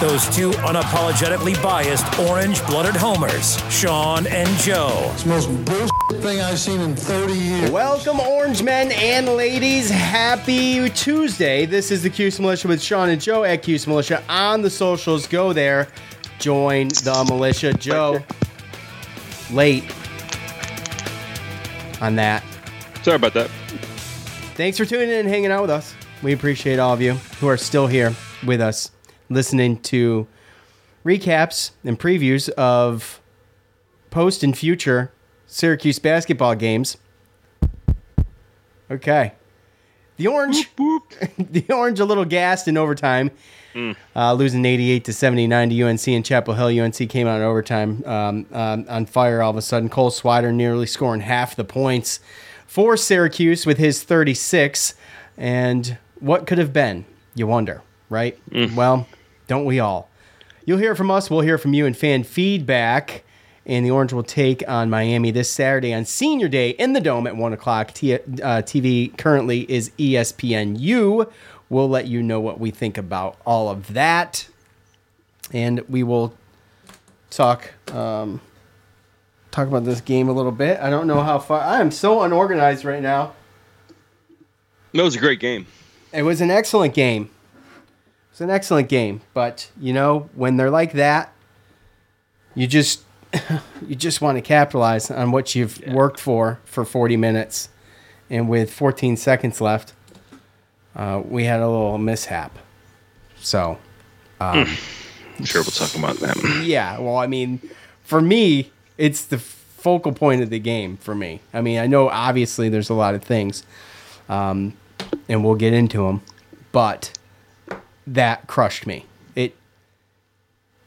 Those two unapologetically biased orange blooded homers, Sean and Joe. It's the most bullshit thing I've seen in 30 years. Welcome, orange men and ladies. Happy Tuesday. This is the Cuse Militia with Sean and Joe at Cuse Militia on the socials. Go there, join the militia. Joe, late on that. Sorry about that. Thanks for tuning in and hanging out with us. We appreciate all of you who are still here with us, listening to recaps and previews of post and future Syracuse basketball games. Okay. The Orange, the Orange, a little gassed in overtime, uh, losing 88 to 79 to UNC in Chapel Hill. UNC came out in overtime um, um, on fire all of a sudden. Cole Swider nearly scoring half the points for Syracuse with his 36. And what could have been? You wonder, right? Well, don't we all? You'll hear from us. We'll hear from you and fan feedback. And the Orange will take on Miami this Saturday on Senior Day in the Dome at 1 o'clock. T- uh, TV currently is ESPNU. We'll let you know what we think about all of that. And we will talk um, talk about this game a little bit. I don't know how far. I am so unorganized right now. That was a great game. It was an excellent game. It was an excellent game, but you know when they're like that, you just you just want to capitalize on what you've worked for for 40 minutes, and with 14 seconds left, uh, we had a little mishap. So, I'm sure we'll talk about that. yeah, well, I mean, for me, it's the focal point of the game for me. I mean, I know obviously there's a lot of things, um, and we'll get into them, but that crushed me. It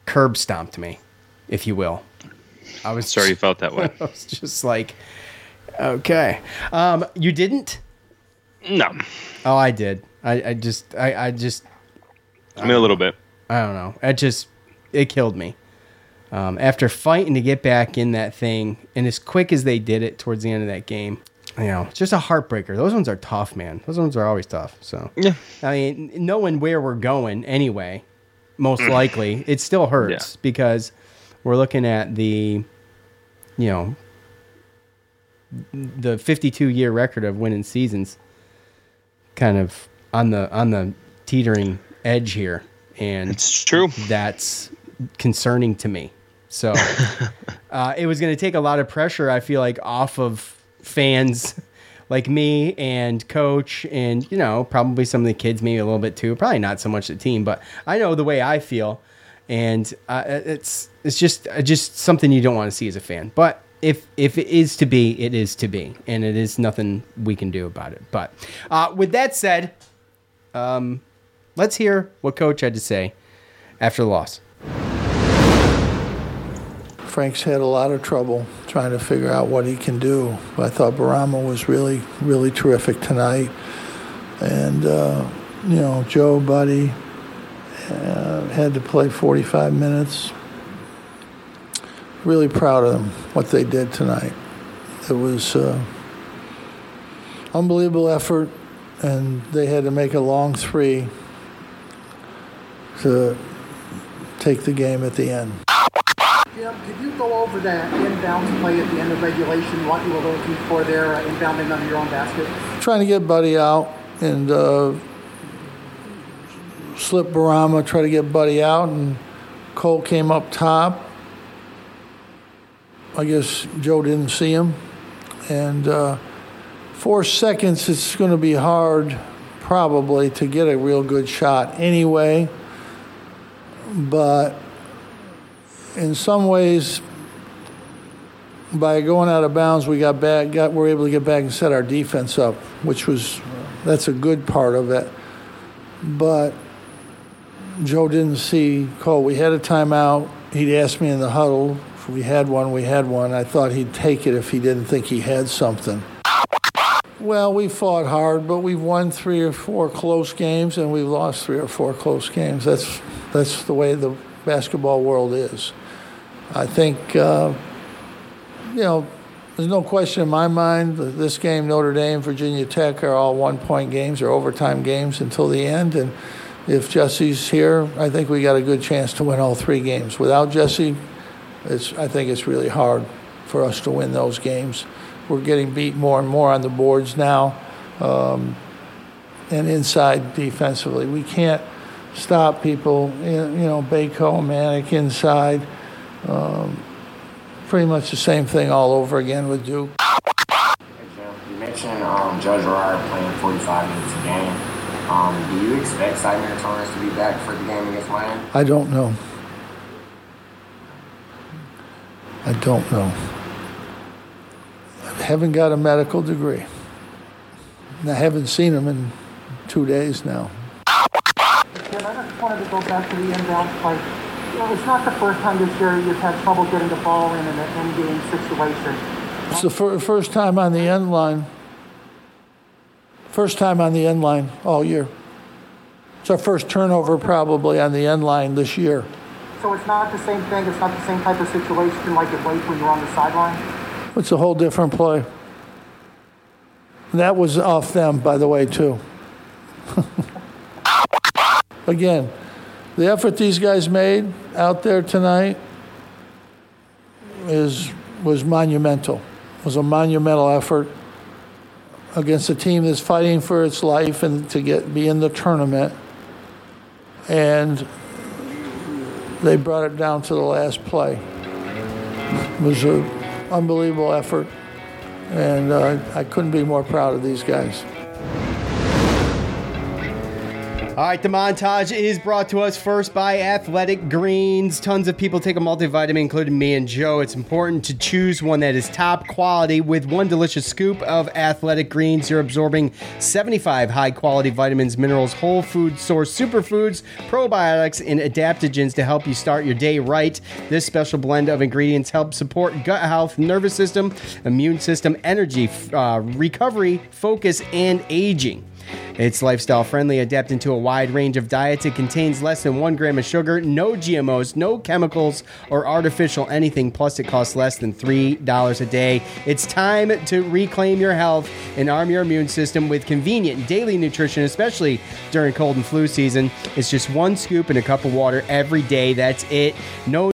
curb stomped me, if you will. I was Sorry you felt that way. I was just like, okay. Um, you didn't? No, Oh, I did. I, I just, I, I just, I mean a little bit. I don't know. It just it killed me. Um, after fighting to get back in that thing, and as quick as they did it towards the end of that game, you know, it's just a heartbreaker. Those ones are tough, man. Those ones are always tough. So Yeah. I mean, knowing where we're going anyway, most likely it still hurts Yeah. because we're looking at the, you know, the 52 year record of winning seasons, kind of on the on the teetering edge here, and It's true. that's concerning to me. So uh, it was going to take a lot of pressure, I feel like, off of fans like me and coach, and you know, probably some of the kids, maybe a little bit too. Probably not so much the team, but I know the way I feel, and uh, it's it's just uh, just something you don't want to see as a fan. But if if it is to be, it is to be, and it is nothing we can do about it. But uh, with that said, um, let's hear what coach had to say after the loss. Frank's had a lot of trouble trying to figure out what he can do. But I thought Bourama was really, really terrific tonight. And, uh, you know, Joe, Buddy, uh, had to play 45 minutes. Really proud of them, what they did tonight. It was uh, unbelievable effort, and they had to make a long three to take the game at the end. Go over that inbounds play at the end of regulation, what you were looking for there, uh, inbounding under your own basket? trying to get Buddy out and uh, slip Bourama, try to get Buddy out, and Cole came up top. I guess Joe didn't see him. And uh, four seconds, it's going to be hard, probably, to get a real good shot anyway. But in some ways, by going out of bounds, we got back, got, we were able to get back and set our defense up, which was, that's a good part of it. But Joe didn't see Cole. We had a timeout. He'd asked me in the huddle if we had one. We had one. I thought he'd take it if he didn't think he had something. Well, we fought hard, but we've won three or four close games, and we've lost three or four close games. That's that's the way the basketball world is. I think, uh, you know, there's no question in my mind that this game, Notre Dame, Virginia Tech, are all one-point games or overtime games until the end, and if Jesse's here, I think we got a good chance to win all three games. Without Jesse, it's, I think it's really hard for us to win those games. We're getting beat more and more on the boards now, um, and inside defensively. We can't stop people. You know, Bacot, Manek inside. Um, pretty much the same thing all over again with Duke. You mentioned um, Joe Girard playing 45 minutes a game. Um, do you expect Symir Torrence to be back for the game against Miami? I don't know. I don't know. I haven't got a medical degree. And I haven't seen him in two days now. Jim, I just wanted to go back to the inbound play. It's not the first time this year you've had trouble getting the ball in in an end-game situation. It's the fir- first time on the end line. First time on the end line all year. It's our first turnover probably on the end line this year. So it's not the same thing. It's not the same type of situation like it was when you were on the sideline. It's a whole different play. And that was off them, by the way, too. Again, the effort these guys made out there tonight is was monumental. It was a monumental effort against a team that's fighting for its life and to get be in the tournament. And they brought it down to the last play. It was an unbelievable effort, and uh, I couldn't be more proud of these guys. All right, the montage is brought to us first by Athletic Greens. Tons of people take a multivitamin, including me and Joe. It's important to choose one that is top quality. With one delicious scoop of Athletic Greens, you're absorbing 75 high quality vitamins, minerals, whole food source superfoods, probiotics, and adaptogens to help you start your day right. This special blend of ingredients helps support gut health, nervous system, immune system, energy, uh, recovery, focus, and aging. It's lifestyle friendly, adapting to a wide range of diets. It contains less than one gram of sugar, no GMOs, no chemicals or artificial anything. Plus, it costs less than $3 a day. It's time to reclaim your health and arm your immune system with convenient daily nutrition, especially during cold and flu season. It's just one scoop in a cup of water every day. That's it. No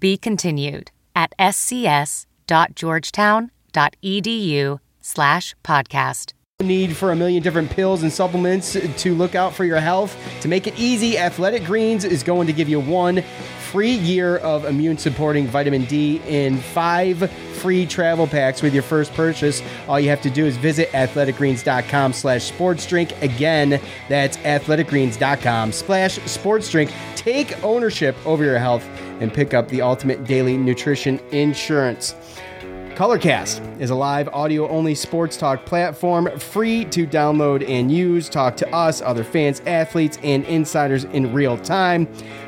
be continued at scs.georgetown.edu slash podcast. Need for a million different pills and supplements to look out for your health? To make it easy, Athletic Greens is going to give you one free year of immune supporting vitamin D in five free travel packs with your first purchase. All you have to do is visit athleticgreens.com slash sports drink. Again, that's athleticgreens.com slash sports drink. Take ownership over your health and pick up the ultimate daily nutrition insurance. Colorcast is a live audio only sports talk platform, free to download and use. Talk to us, other fans, athletes, and insiders in real time.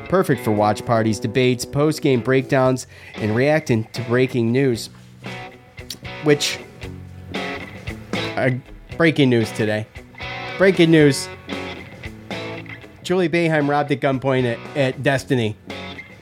Perfect for watch parties, debates, post game breakdowns, and reacting to breaking news. Which, uh, breaking news today. Breaking news. Julie Boeheim robbed at gunpoint at, at Destiny.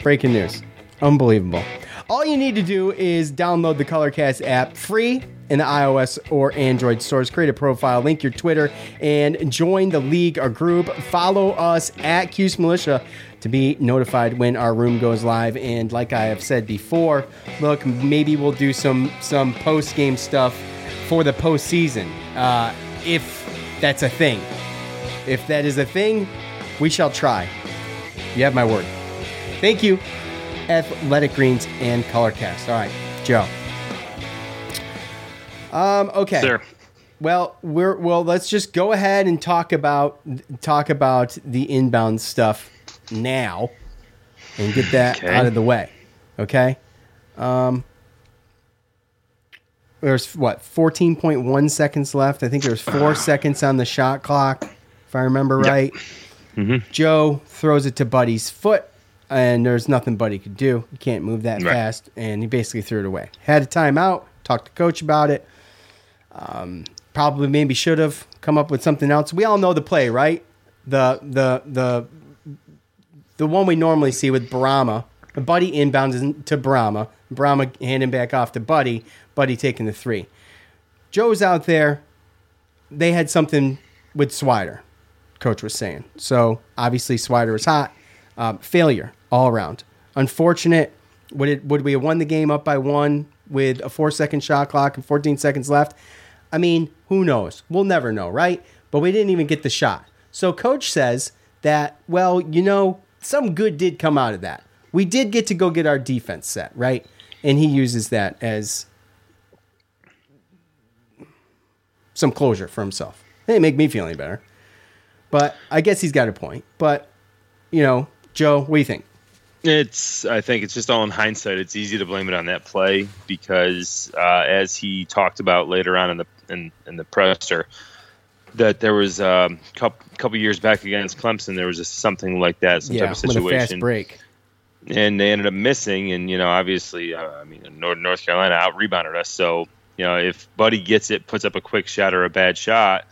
Breaking news. Unbelievable. All you need to do is download the Colorcast app free in the iOS or Android stores. Create a profile, link your Twitter, and join the league or group. Follow us at Cuse Militia to be notified when our room goes live. And like I have said before, look, maybe we'll do some some post game stuff for the postseason uh, if that's a thing. If that is a thing, we shall try. You have my word. Thank you. Athletic Greens and Colorcast. All right, Joe. Um, okay. Sir. Well, we're well. Let's just go ahead and talk about talk about the inbound stuff now, and get that Okay. out of the way. Okay. Um, there's what 14.1 seconds left. I think there's four seconds on the shot clock, if I remember right. Joe throws it to Buddy's foot, and there's nothing Buddy could do. He can't move that Right. fast, and he basically threw it away. Had a timeout, talked to coach about it. Um, probably maybe should have come up with something else. We all know the play, right? The the the the one we normally see with Bourama. Buddy inbounds to Bourama. Bourama handing back off to Buddy. Buddy taking the three. Joe's out there. They had something with Swider, coach was saying. So obviously Swider was hot. Um, failure all around. Unfortunate. Would it would we have won the game up by one with a four second shot clock and 14 seconds left? I mean, who knows? We'll never know, right? But we didn't even get the shot. So coach says that, well, you know, some good did come out of that. We did get to go get our defense set, right? And he uses that as some closure for himself. It didn't make me feel any better. But I guess he's got a point. But, you know, Joe, what do you think? It's. I think it's just all in hindsight. It's easy to blame it on that play because, uh, as he talked about later on in the in, in the presser, that there was a um, couple couple years back against Clemson, there was a, something like that, some type of with a situation, fast break. and they ended up missing. And you know, obviously, uh, I mean, North North Carolina out rebounded us. So you know, if Buddy gets it, puts up a quick shot or a bad shot,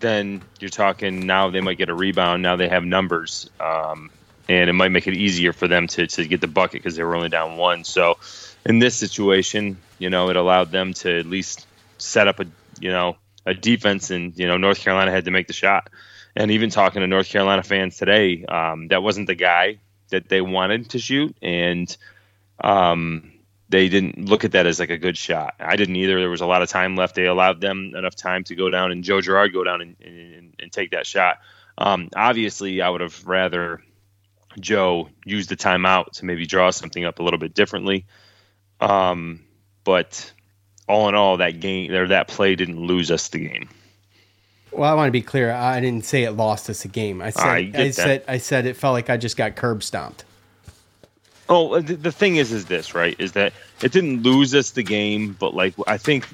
then you're talking now they might get a rebound. Now they have numbers, um, and it might make it easier for them to to get the bucket because they were only down one. So in this situation, you know, it allowed them to at least set up a you know a defense, and you know North Carolina had to make the shot. And even talking to North Carolina fans today, um, that wasn't the guy that they wanted to shoot, and um, they didn't look at that as like a good shot. I didn't either. There was a lot of time left. They allowed them enough time to go down and Joe Girard go down and, and, and take that shot. Um, obviously, I would have rather Joe use the timeout to maybe draw something up a little bit differently. Um, but all in all, that game or that play didn't lose us the game. Well, I want to be clear. I didn't say it lost us a game. I said I I, said I said it felt like I just got curb stomped. Oh, the, the thing is, is this right? Is that it didn't lose us the game, but like I think,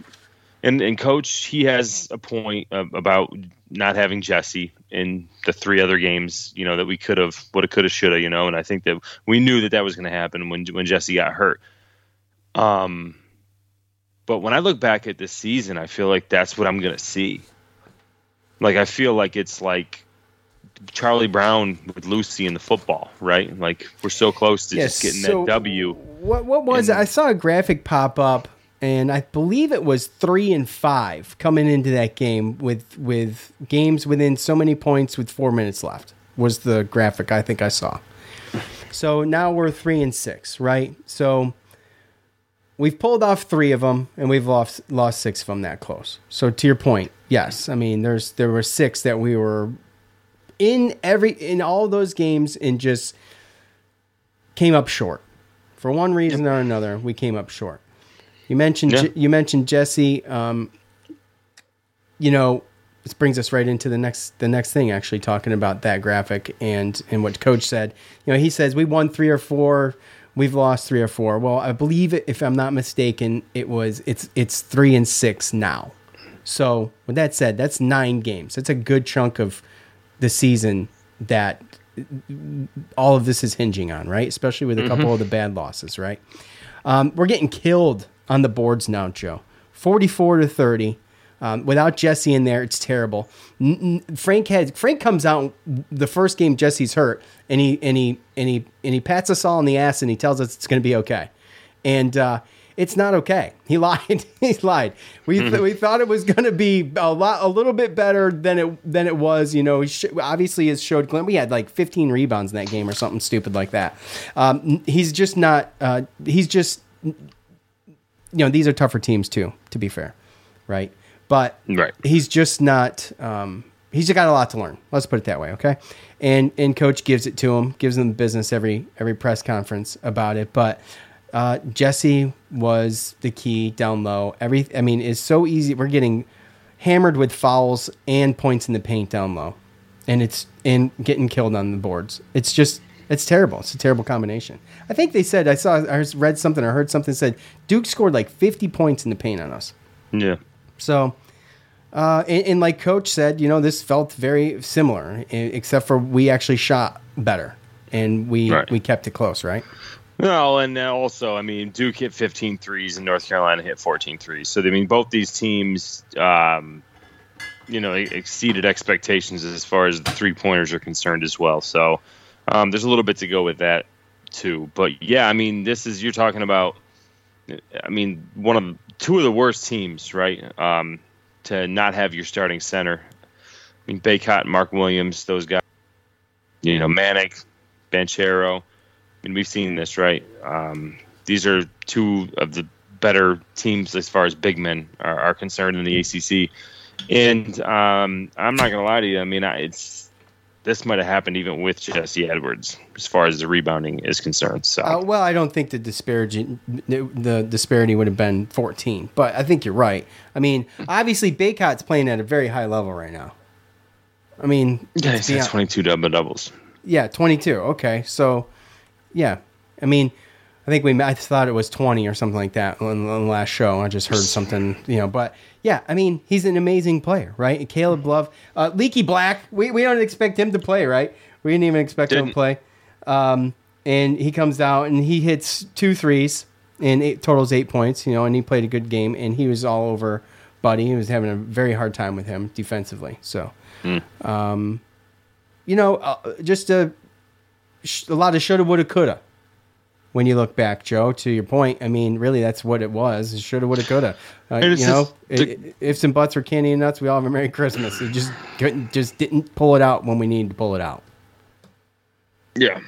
and and coach he has a point uh, about not having Jesse in the three other games, you know, that we could have, would have, could have, should have, you know, and I think that we knew that that was going to happen when when Jesse got hurt. Um, but when I look back at this season, I feel like that's what I'm going to see. Like I feel like it's like Charlie Brown with Lucy in the football, right? Like we're so close to Yes, just getting so- that W. What what was it? I saw a graphic pop up, and I believe it was three and five coming into that game with with games within so many points with four minutes left. Was the graphic I think I saw. So now we're three and six, right? So we've pulled off three of them, and we've lost lost six from that close. So to your point, yes, I mean there's there were six that we were in every in all those games and just came up short. For one reason or another, we came up short. You mentioned Yeah. You mentioned Jesse. Um, you know, this brings us right into the next the next thing. Actually, talking about that graphic and and what Coach said. You know, he says we won three or four, we've lost three or four. Well, I believe if I'm not mistaken, it was it's it's three and six now. So with that said, that's nine games. That's a good chunk of the season that all of this is hinging on, right? Especially with a couple Mhm. of the bad losses, right? Um, we're getting killed on the boards now, Joe. 44 to 30. Um, without Jesse in there, it's terrible. N- n- Frank had Frank comes out the first game Jesse's hurt, and he and he and he and he pats us all on the ass and he tells us it's going to be okay, and uh, it's not okay. He lied. he lied. We th- we thought it was going to be a lot, a little bit better than it than it was. You know, he sh- obviously has showed. Glenn, we had like 15 rebounds in that game or something stupid like that. Um, he's just not. Uh, he's just you know, these are tougher teams too, to be fair, right? But right. he's just not. Um, he's got a lot to learn. Let's put it that way, okay? And and coach gives it to him, gives him the business every every press conference about it. But uh, Jesse was the key down low. Every I mean, it's so easy. We're getting hammered with fouls and points in the paint down low, and it's and getting killed on the boards. It's just it's terrible. It's a terrible combination. I think they said I saw I read something or heard something said Duke scored like 50 points in the paint on us. Yeah. So, uh, and, and like Coach said, you know, this felt very similar, except for we actually shot better and we Right. we kept it close, right? No, and also, I mean, Duke hit 15 threes and North Carolina hit 14 threes. So, I mean, both these teams, um, you know, exceeded expectations as far as the three pointers are concerned as well. So, um, there's a little bit to go with that, too. But yeah, I mean, this is, you're talking about, I mean, one of two of the worst teams, right? Um, to not have your starting center. I mean, Bacot, Mark Williams, those guys, you know, Manek, Banchero. I mean, we've seen this, right? Um, these are two of the better teams as far as big men are, are concerned in the ACC. And um, I'm not gonna lie to you. I mean, I, it's this might have happened even with Jesse Edwards as far as the rebounding is concerned. So Uh, well, I don't think the disparity the disparity would have been 14, but I think you're right. I mean, obviously Bacot's playing at a very high level right now. I mean, yeah, he's had 22 double doubles. Yeah, 22. Okay. So, yeah. I mean, I think we I thought it was 20 or something like that on the last show. I just heard something, you know, but yeah, I mean, he's an amazing player, right? Caleb Love, uh, Leaky Black, we, we don't expect him to play, right? We didn't even expect him to play. Um, and he comes out and he hits two threes and it totals eight points, you know, and he played a good game and he was all over Buddy. He was having a very hard time with him defensively. So, um, you know, uh, just a, a lot of shoulda, woulda, coulda. When you look back, Joe, to your point, I mean, really, that's what it was. It Shoulda, woulda, coulda. Uh, you know, just i- i- ifs and buts or candy and nuts. We all have a Merry Christmas. It just couldn't, just didn't pull it out when we needed to pull it out. Yeah.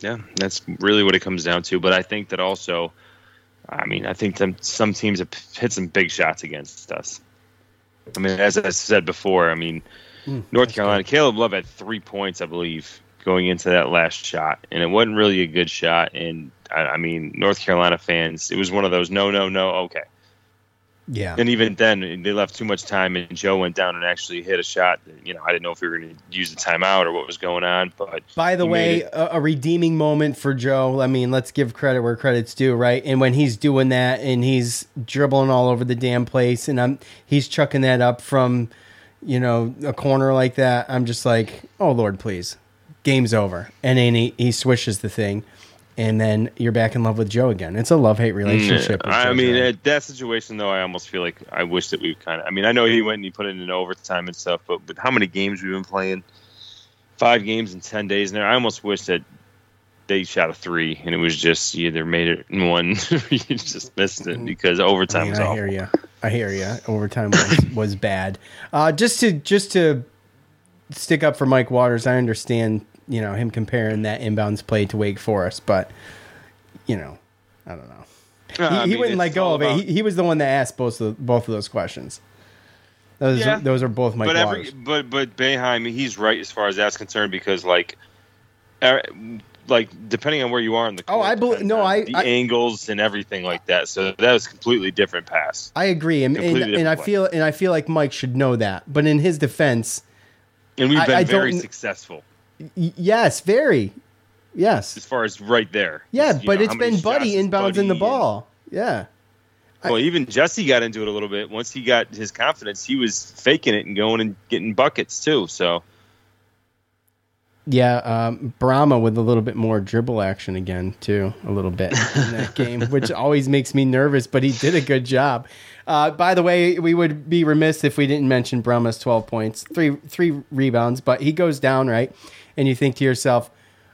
Yeah, that's really what it comes down to. But I think that also, I mean, I think them, some teams have hit some big shots against us. I mean, as I said before, I mean, North Carolina, Caleb Love had three points, I believe, going into that last shot, and it wasn't really a good shot. And I, I mean, North Carolina fans, it was one of those no, no, no, okay. Yeah. And even then, they left too much time, and Joe went down and actually hit a shot. that, You know, I didn't know if we were going to use the timeout or what was going on, but By the way, a, a redeeming moment for Joe. I mean, let's give credit where credit's due, right? And when he's doing that and he's dribbling all over the damn place and I'm he's chucking that up from, you know, a corner like that, I'm just like, oh Lord, please, game's over. And then he, he swishes the thing, and then you're back in love with Joe again. It's a love hate relationship. with I mean, at that situation though, I almost feel like I wish that we kind of. I mean, I know he went and he put it in an overtime and stuff, but with how many games we've been playing, five games in ten days now, I almost wish that they shot a three and it was just you either made it in one, or you just missed it because overtime I, mean, was I awful. hear you. I hear you. Overtime was, was bad. Uh, just to just to stick up for Mike Waters, I understand you know him comparing that inbounds play to Wake Forest, but you know, I don't know. Uh, he I he mean, wouldn't let go of it. He, he was the one that asked both of both of those questions. Those Yeah. are, those are both Mike but every but but Boeheim, he's right as far as that's concerned because like er, like depending on where you are in the Oh, I believe. No, I, the I angles and everything like that. So that was completely different pass. I agree, and, and, and I feel and I feel like Mike should know that. But in his defense, And we've been I very don't- successul y- yes, very, yes, as far as right there. yeah. But know, it's been Buddy inbounds in the ball. Yeah, and- well, even Jesse got into it a little bit. Once he got his confidence, he was faking it and going and getting buckets too. So yeah. Um, Bourama with a little bit more dribble action again too, a little bit in that game, which always makes me nervous. But he did a good job. Uh, by the way, we would be remiss if we didn't mention Bourama's twelve points, three three rebounds, but he goes down right, and you think to yourself,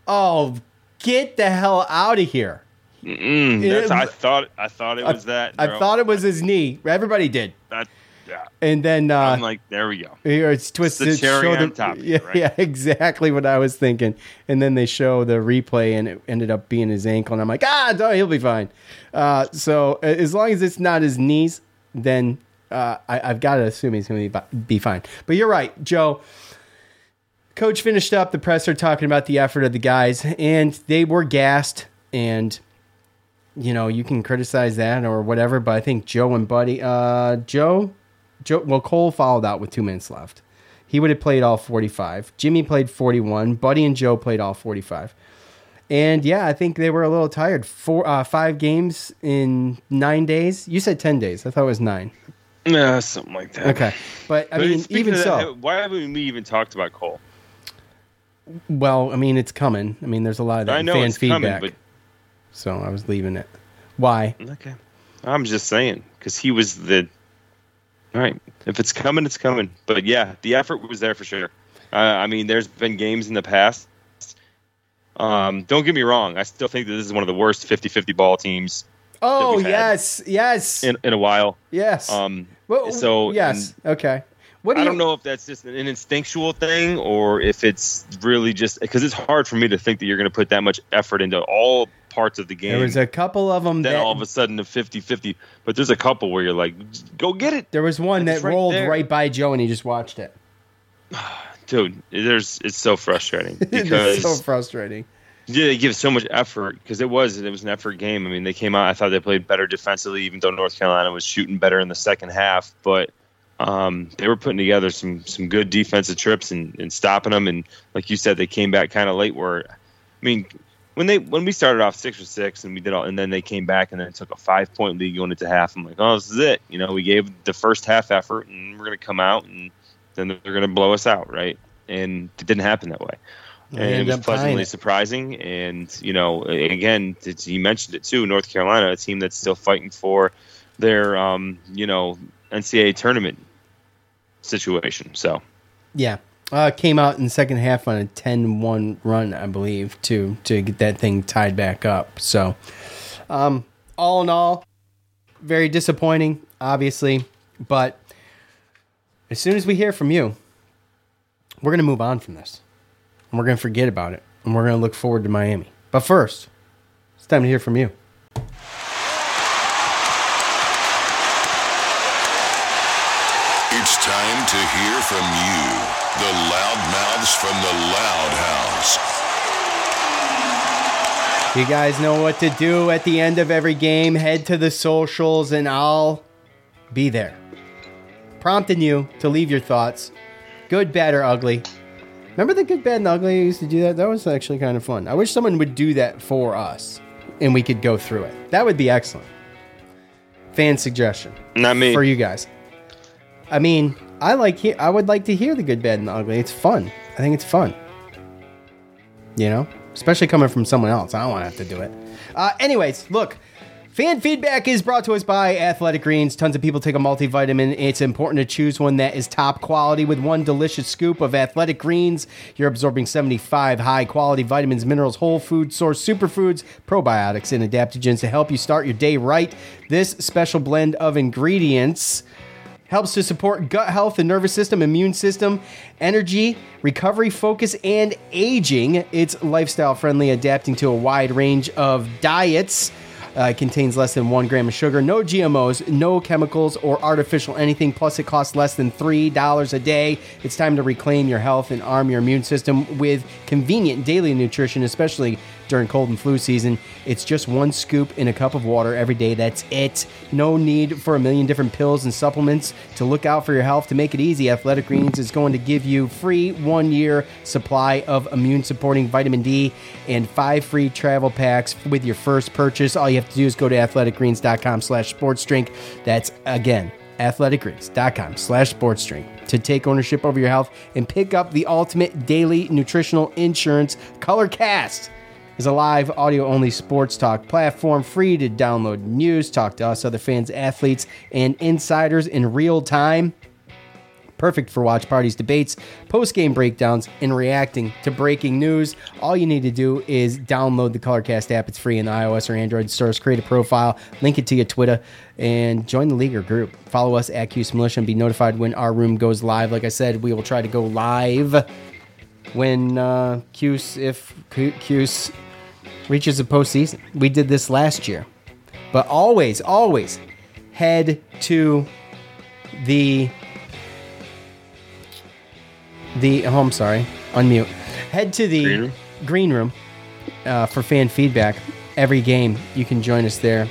"Oh, get the hell out of here." that's, It- I thought I thought it was that. I thought it was his knee. Everybody did. That, yeah. And then uh, I'm like, there we go. it's twisted. cherry show on the- top Yeah, right? yeah, exactly what I was thinking. And then they show the replay, and it ended up being his ankle. And I'm like, ah, no, he'll be fine. Uh, so as long as it's not his knees, then uh, I, I've got to assume he's going to be, be fine. But you're right, Joe. Coach finished up the presser talking about the effort of the guys, and they were gassed. And you know, you can criticize that or whatever, but I think Joe and Buddy, uh, Joe, Joe, well, Cole followed out with two minutes left. He would have played all 45. Jimmy played 41. Buddy and Joe played all 45. And yeah, I think they were a little tired. Four, uh, five games in nine days. You said 10 days. I thought it was nine. Yeah, something like that. Okay. But I But mean, even of so, why haven't we even talked about Cole? Well, I mean, it's coming. I mean, there's a lot of that I know fan it's coming, feedback. but so I was leaving it. Why? okay, I'm just saying because he was the. All right, if it's coming, it's coming. But yeah, the effort was there for sure. Uh, I mean, there's been games in the past. Um, don't get me wrong. I still think that this is one of the worst 50-50 ball teams Oh, yes. Yes. in, in a while. yes. Um, Well, so yes. Okay. What do I you, don't know if that's just an instinctual thing or if it's really just because it's hard for me to think that you're going to put that much effort into all parts of the game. There was a couple of them then that all of a sudden a 50-50 but there's a couple where you're like go get it there was one It's that right rolled there. right by Joe and he just watched it. dude there's it's so frustrating it's because so frustrating. yeah, they give so much effort because it was it was an effort game i mean they came out i thought they played better defensively even though north carolina was shooting better in the second half but um, they were putting together some some good defensive trips and, and stopping them and like you said they came back kind of late where i mean when they when we started off six or six and we did all and then they came back and then took a five point lead going into half i'm like oh this is it you know we gave the first half effort and we're going to come out and then they're going to blow us out right and it didn't happen that way and it was pleasantly surprising. And you know, again, it's, you mentioned it too. North Carolina, a team that's still fighting for their, um, you know, NCAA tournament situation. So Yeah. Uh, came out in the second half on a 10-1 run, I believe, to to get that thing tied back up. So, um, all in all, very disappointing, obviously. But as soon as we hear from you, we're gonna move on from this, and we're gonna forget about it, and we're gonna look forward to Miami. But first, it's time to hear from you. It's time to hear from you, the loudmouths from the Loud House. You guys know what to do at the end of every game. Head to the socials and I'll be there. Prompting you to leave your thoughts, good, bad, or ugly. Remember the good, bad, and ugly? I used to do that. That was actually kind of fun. I wish someone would do that for us and we could go through it. That would be excellent. Fan suggestion not me. for you guys. I mean, I like he- I would like to hear the good, bad, and the ugly. It's fun. I think it's fun. You know, especially coming from someone else. I don't want to have to do it. Uh, anyways, look. Fan feedback is brought to us by Athletic Greens. Tons of people take a multivitamin. It's important to choose one that is top quality. With one delicious scoop of Athletic Greens, you're absorbing 75 high quality vitamins, minerals, whole food source superfoods, probiotics, and adaptogens to help you start your day right. This special blend of ingredients helps to support gut health, the nervous system, immune system, energy, recovery, focus, and aging. It's lifestyle friendly, adapting to a wide range of diets. Uh, it contains less than one gram of sugar, no GMOs, no chemicals or artificial anything. Plus, it costs less than $3 a day. It's time to reclaim your health and arm your immune system with convenient daily nutrition, especially during cold and flu season. It's just one scoop in a cup of water every day. That's it. No need for a million different pills and supplements to look out for your health. To make it easy, Athletic Greens is going to give you free one year supply of immune supporting vitamin D and five free travel packs with your first purchase. All you have to do is go to athleticgreens.com slash sports drink. That's again athleticgreens.com slash sports drink to take ownership over your health and pick up the ultimate daily nutritional insurance colorcast is a live audio only sports talk platform free to download news talk to us other fans athletes and insiders in real time Perfect for watch parties, debates, post game breakdowns, and reacting to breaking news. All you need to do is download the Colorcast app. It's free in the iOS or Android stores. Create a profile, link it to your Twitter, and join the league or group. Follow us at Cuse Militia and be notified when our room goes live. Like I said, we will try to go live when uh, Cuse, if Cuse reaches the postseason. We did this last year. But always, always head to the the oh, I'm sorry, unmute. Head to the green room, green room uh, for fan feedback. Every game, you can join us there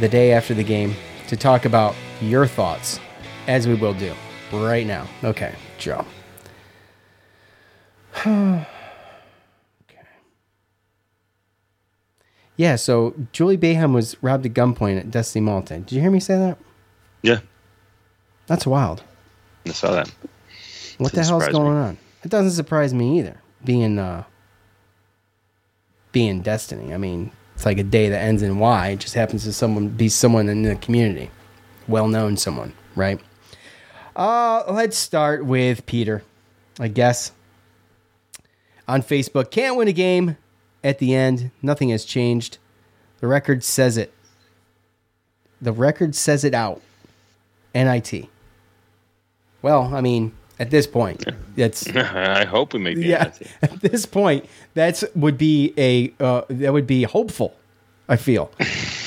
the day after the game to talk about your thoughts, as we will do right now. Okay, Joe. Yeah, so Julie Boeheim was robbed at gunpoint at Destiny Malta. Did you hear me say that? Yeah. That's wild. I saw that. What the hell's going me. on? It doesn't surprise me either. Being uh being Destiny. I mean, it's like a day that ends in Y. It just happens to someone be someone in the community, well known someone, right? Uh, let's start with Peter, I guess. On Facebook, can't win a game at the end. Nothing has changed. The record says it. The record says it out. NIT. Well, I mean, at this point, that's. I hope we make the yeah. At this point, that's would be a uh, that would be hopeful. I feel,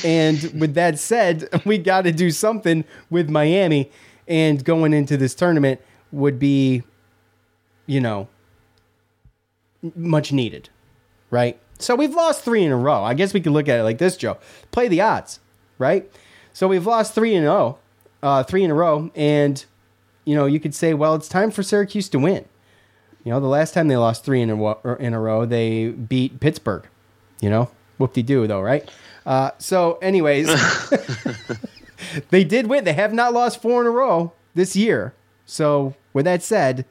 and with that said, we got to do something with Miami, and going into this tournament would be, you know, much needed, right? So we've lost three in a row. I guess we could look at it like this, Joe. Play the odds, right? So we've lost three in a row, uh, three in a row, and you know, you could say, well, it's time for Syracuse to win. You know, the last time they lost three in a, in a row, they beat Pittsburgh. You know, whoop de doo, though, right? Uh, so, anyways, they did win. They have not lost four in a row this year. So, with that said,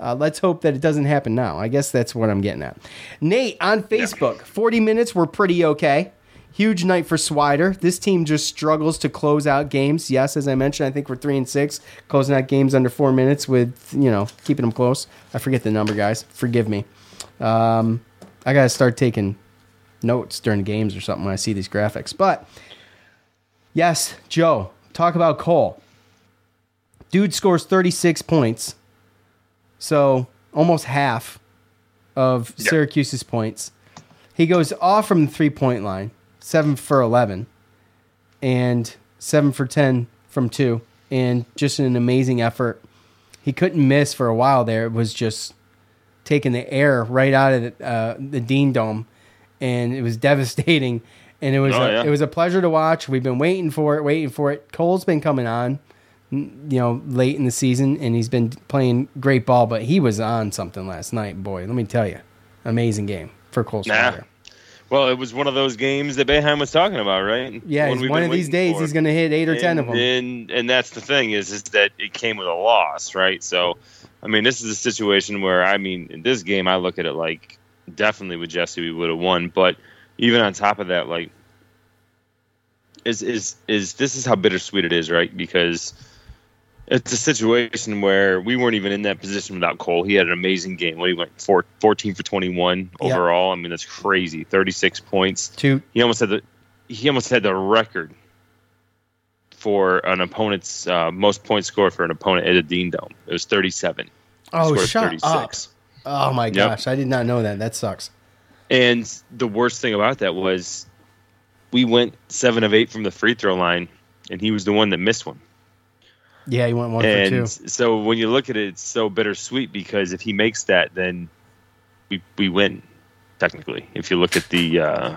uh, let's hope that it doesn't happen now. I guess that's what I'm getting at. Nate on Facebook, yeah. 40 minutes were pretty okay. Huge night for Swider. This team just struggles to close out games. Yes, as I mentioned, I think we're three and six, closing out games under four minutes with you know keeping them close. I forget the number, guys. Forgive me. Um, I gotta start taking notes during games or something when I see these graphics. But yes, Joe, talk about Cole. Dude scores 36 points, so almost half of yep. Syracuse's points. He goes off from the three point line seven for 11 and seven for 10 from two. And just an amazing effort. He couldn't miss for a while there. It was just taking the air right out of the, uh, the Dean Dome. And it was devastating. And it was oh, a, yeah. it was a pleasure to watch. We've been waiting for it, waiting for it. Cole's been coming on, you know, late in the season, and he's been playing great ball. But he was on something last night, boy. Let me tell you, amazing game for Cole nah. Well, it was one of those games that Boeheim was talking about, right? Yeah, one of these days for. he's going to hit eight or and, ten of them. And and that's the thing is is that it came with a loss, right? So, I mean, this is a situation where I mean, in this game, I look at it like definitely with Jesse we would have won, but even on top of that, like, is is is this is how bittersweet it is, right? Because it's a situation where we weren't even in that position without Cole. He had an amazing game when he went four, 14 for 21 overall. Yep. I mean, that's crazy. 36 points. Two. He almost had the he almost had the record for an opponent's uh, most points scored for an opponent at a Dean Dome. It was 37. Oh, shut 36. up. Oh my gosh, yep. I did not know that. That sucks. And the worst thing about that was we went 7 of 8 from the free throw line and he was the one that missed one. Yeah, he went one and for two. So when you look at it, it's so bittersweet because if he makes that, then we we win. technically, if you look at the uh,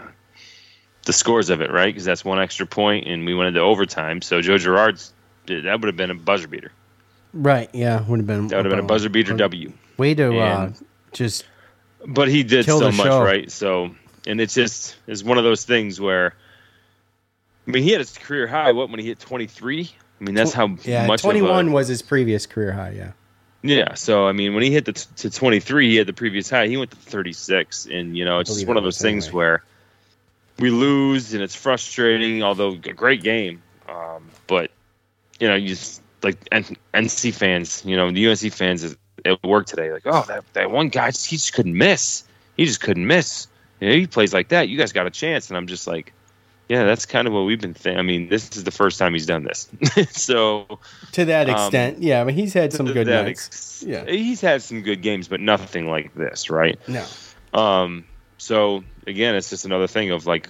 the scores of it, right? Because that's one extra point, and we went into overtime. So Joe Girard's that would have been a buzzer beater. Right. Yeah. Would have been. That would have been a buzzer beater W. Way to uh, just. But he did so much, show. right? So, and it's just it's one of those things where, I mean, he had his career high. What when he hit twenty three? I mean, that's how Yeah. much. Twenty one was his previous career high. Yeah. yeah. So I mean, when he hit the t- to twenty three, he had the previous high. He went to thirty six, and you know, it's just one of those things anyway. where we lose, and it's frustrating. Although a great game, um, but you know, you just like N- NC fans, you know, the UNC fans is- at work today, like, oh, that that one guy, he just couldn't miss. He just couldn't miss. You know, he plays like that. You guys got a chance, and I'm just like. Yeah, that's kind of what we've been thinking. I mean, this is the first time he's done this. so, To that Um, extent, yeah. I mean, he's had some good nights. ex- yeah. he's had some good games, but nothing like this, right? No. Um. So again, it's just another thing of like,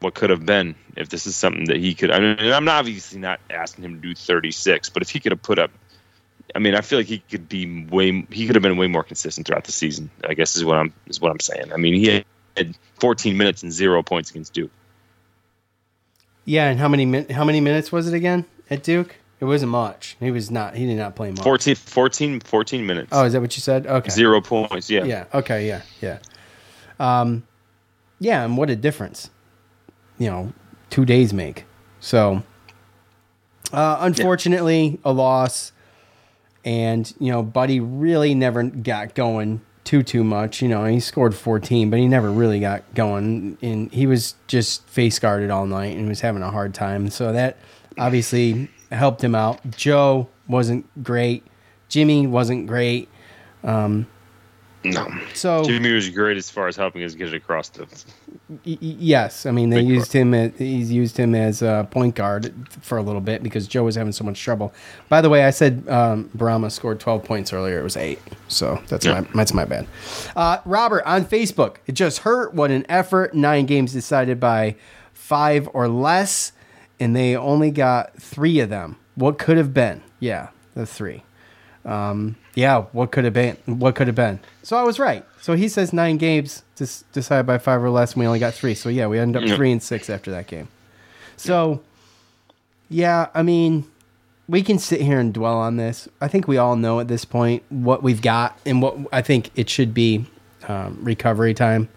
what could have been if this is something that he could. I mean, I'm not obviously not asking him to do 36, but if he could have put up, I mean, I feel like he could be way. He could have been way more consistent throughout the season. I guess is what I'm is what I'm saying. I mean, he had 14 minutes and zero points against Duke. Yeah. And how many min- how many minutes was it again at Duke? It wasn't much. He was not. He did not play much. 14, 14, 14 minutes. Oh, is that what you said? Okay. Zero points. Yeah. Yeah. Okay. Yeah. Yeah. Um, yeah, and what a difference, you know, two days make. So, uh, unfortunately, a loss, and you know, Buddy really never got going too too much. You know, he scored 14, but he never really got going, and he was just face guarded all night and was having a hard time. So that obviously helped him out. Joe wasn't great. Jimmy wasn't great. Um, No. So Jimmy was great as far as helping us get it across the. Y- y- Yes, I mean they Big used him. As, he's used him as a point guard for a little bit because Joe was having so much trouble. By the way, I said um, Bourama scored twelve points earlier. It was eight, so that's Yeah. my that's my bad. Uh, Robert on Facebook. It just hurt. What an effort! Nine games decided by five or less, and they only got three of them. What could have been? Yeah, the three. Um, yeah, what could have been? What could have been? So I was right. So he says nine games dis- decided by five or less, and we only got three. So yeah, we ended up three and six after that game. So yeah, I mean, we can sit here and dwell on this. I think we all know at this point what we've got and what I think it should be um, recovery time.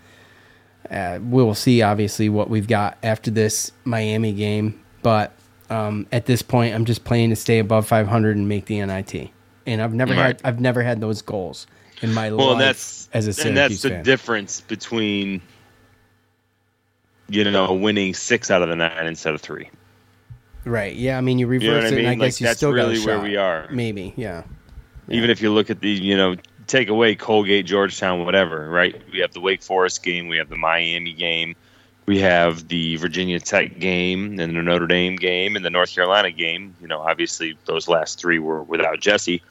Uh, we'll see, obviously, what we've got after this Miami game. But um, at this point, I'm just playing to stay above 500 and make the NIT. And I've never Right. had I've never had those goals in my Well, life and that's as a and Syracuse that's the fan. difference between you know winning six out of the nine instead of three. right? Yeah, I mean, you reverse You know what I it, and I? Like, guess you that's still got a really where shot. we are. Maybe, yeah. Even if you look at the you know take away Colgate, Georgetown, whatever, right? We have the Wake Forest game, we have the Miami game, we have the Virginia Tech game, and the Notre Dame game, and the North Carolina game. You know, obviously those last three were without Jesse,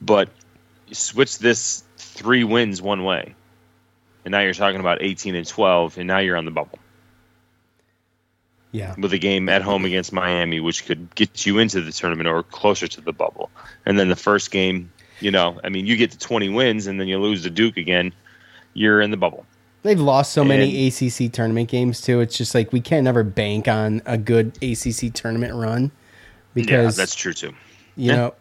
but switch this three wins one way, and now you're talking about 18 and 12, and now you're on the bubble. Yeah. with a game at home against Miami, which could get you into the tournament or closer to the bubble. And then the first game, you know, I mean, you get to 20 wins and then you lose to Duke again, you're in the bubble. They've lost so many ACC tournament games too. It's just like we can't never bank on a good ACC tournament run because yeah, that's true too. you Yeah. know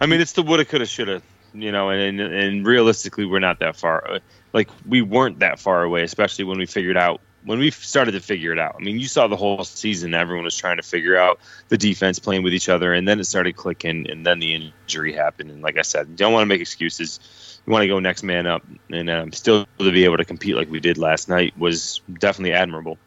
I mean, it's the woulda, coulda, shoulda, you know, and, and and realistically, we're not that far. Like we weren't that far away, especially when we figured out when we started to figure it out. I mean, you saw the whole season; everyone was trying to figure out the defense playing with each other, and then it started clicking, and then the injury happened. And like I said, you don't want to make excuses. You want to go next man up, and um, still to be able to compete like we did last night was definitely admirable,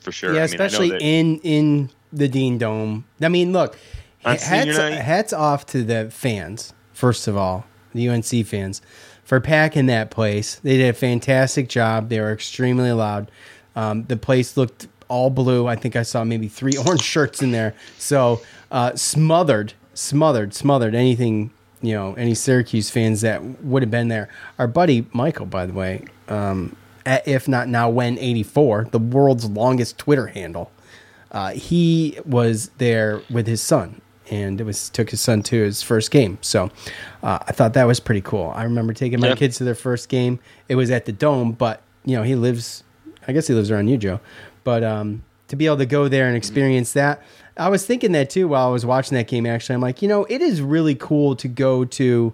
for sure. yeah, I mean, I know especially that- in in the Dean Dome. I mean, look, hats hats off to the fans first of all, the UNC fans for packing that place. They did a fantastic job. They were extremely loud. Um, the place looked all blue. I think I saw maybe three orange shirts in there. So uh, smothered, smothered, smothered anything. You know, any Syracuse fans that would have been there. Our buddy Michael, by the way, um, at, if not now, when eighty four, the world's longest Twitter handle. Uh, he was there with his son, and it was took his son to his first game. So uh, I thought that was pretty cool. I remember taking my kids to their first game. It was at the dome, but you know, he lives. I guess he lives around you, Joe. But um, to be able to go there and experience that, I was thinking that too while I was watching that game. Actually, I'm like, you know, it is really cool to go to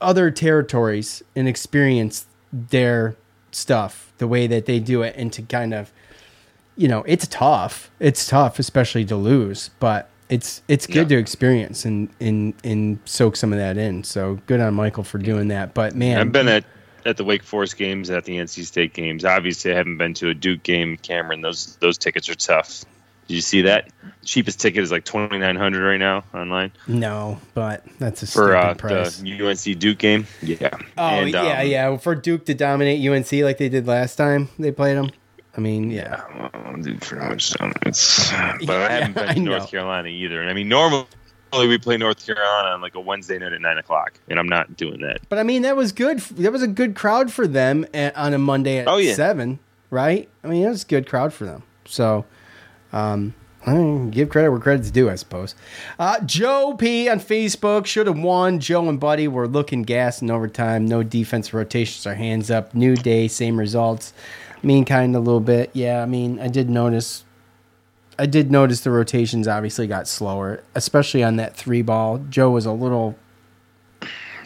other territories and experience their stuff the way that they do it, and to kind of, you know, it's tough. It's tough, especially to lose, but it's it's good to experience and and and soak some of that in. So good on Michael for doing that. But man, I've been at at the Wake Forest games, at the NC State games. Obviously, I haven't been to a Duke game, Cameron. Those those tickets are tough. Did you see that? Cheapest ticket is like twenty nine hundred right now online no, but that's a for uh, price. the UNC Duke game. Yeah. Oh And, yeah, um, yeah. For Duke to dominate UNC like they did last time they played them. I mean, yeah. well, dude, pretty much. um, It's, but Yeah, I haven't been I to. North Carolina either. And I mean, normally we play North Carolina on like a Wednesday night at nine o'clock, and I'm not doing that. But I mean, that was good. That was a good crowd for them at, on a Monday at Oh, yeah. seven, right? I mean, it was a good crowd for them. So, um, I mean, give credit where credit's due, I suppose. Uh, Joe P on Facebook should have won. Joe and Buddy were looking gas in overtime. No defense rotations or hands up. New day, same results. Mean kind a little bit. Yeah, I mean, I did notice. I did notice the rotations obviously got slower, especially on that three ball. Joe was a little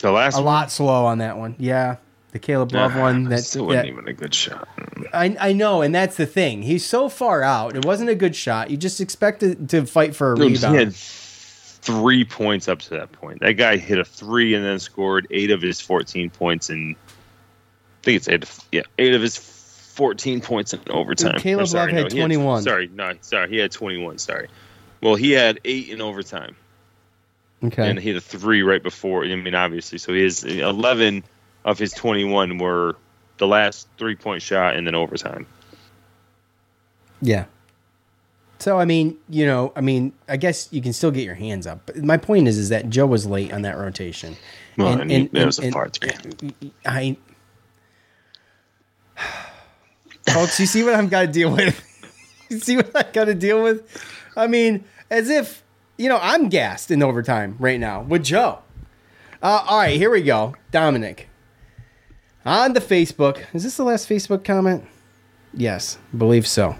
The last a one? lot slow on that one. Yeah, the Caleb Love Nah, one. That, still wasn't that- even a good shot. I I know, and that's the thing. He's so far out. It wasn't a good shot. You just expect to, to fight for a Dude, rebound. He had three points up to that point. That guy hit a three and then scored eight of his 14 points in. I think it's eight. Yeah, eight of his 14 points in overtime. Caleb Or sorry, Love had no, he 21. sorry, no, sorry, he had 21. Sorry. Well, he had eight in overtime, okay. and he had a three right before. I mean, obviously, so his 11 of his 21 were the last three point shot and then overtime. Yeah. So I mean, you know, I mean, I guess you can still get your hands up. But my point is, is that Joe was late on that rotation. Well, and, he- it was a far three. I, folks, you see what I've got to deal with. you see what I've got to deal with. I mean, as if you know, I'm gassed in overtime right now with Joe. Uh, all right, here we go, Dominic. On the Facebook, is this the last Facebook comment? Yes, believe so.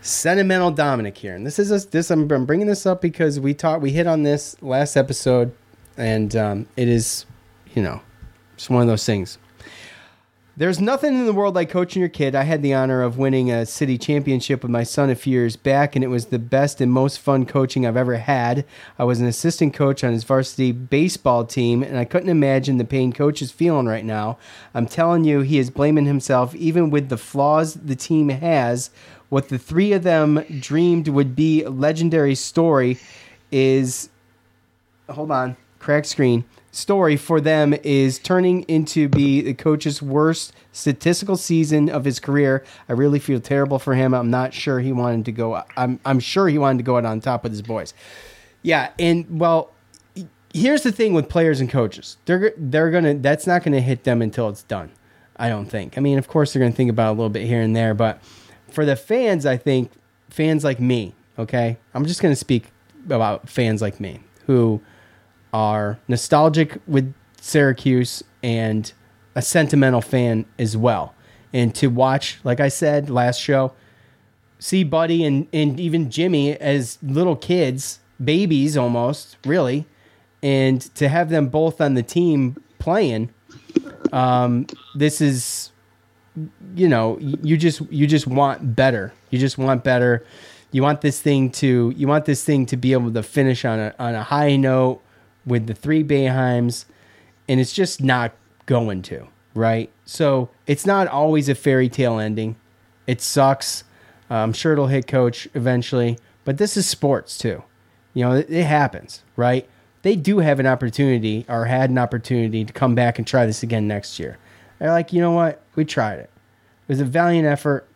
Sentimental Dominic here, and this is a, this. I'm, I'm bringing this up because we talked, we hit on this last episode, and um, it is, you know, it's one of those things. There's nothing in the world like coaching your kid. I had the honor of winning a city championship with my son a few years back, and it was the best and most fun coaching I've ever had. I was an assistant coach on his varsity baseball team, and I couldn't imagine the pain coach is feeling right now. I'm telling you, he is blaming himself, even with the flaws the team has. What the three of them dreamed would be a legendary story is hold on, crack screen. Story for them is turning into be the coach's worst statistical season of his career. I really feel terrible for him. I'm not sure he wanted to go. I'm I'm sure he wanted to go out on top with his boys. Yeah, and well, here's the thing with players and coaches. They're they're gonna that's not gonna hit them until it's done. I don't think. I mean, of course they're gonna think about a little bit here and there, but for the fans, I think fans like me. Okay, I'm just gonna speak about fans like me who are nostalgic with Syracuse and a sentimental fan as well. And to watch, like I said last show, see Buddy and, and even Jimmy as little kids, babies almost, really, and to have them both on the team playing, um, this is, you know, you just you just want better. You just want better. You want this thing to you want this thing to be able to finish on a on a high note with the three Boeheims, and it's just not going to right. So it's not always a fairy tale ending. It sucks. Uh, I'm sure it'll hit coach eventually, but this is sports too. You know, it, it happens, right? They do have an opportunity or had an opportunity to come back and try this again next year. They're like, you know what? We tried it. It was a valiant effort.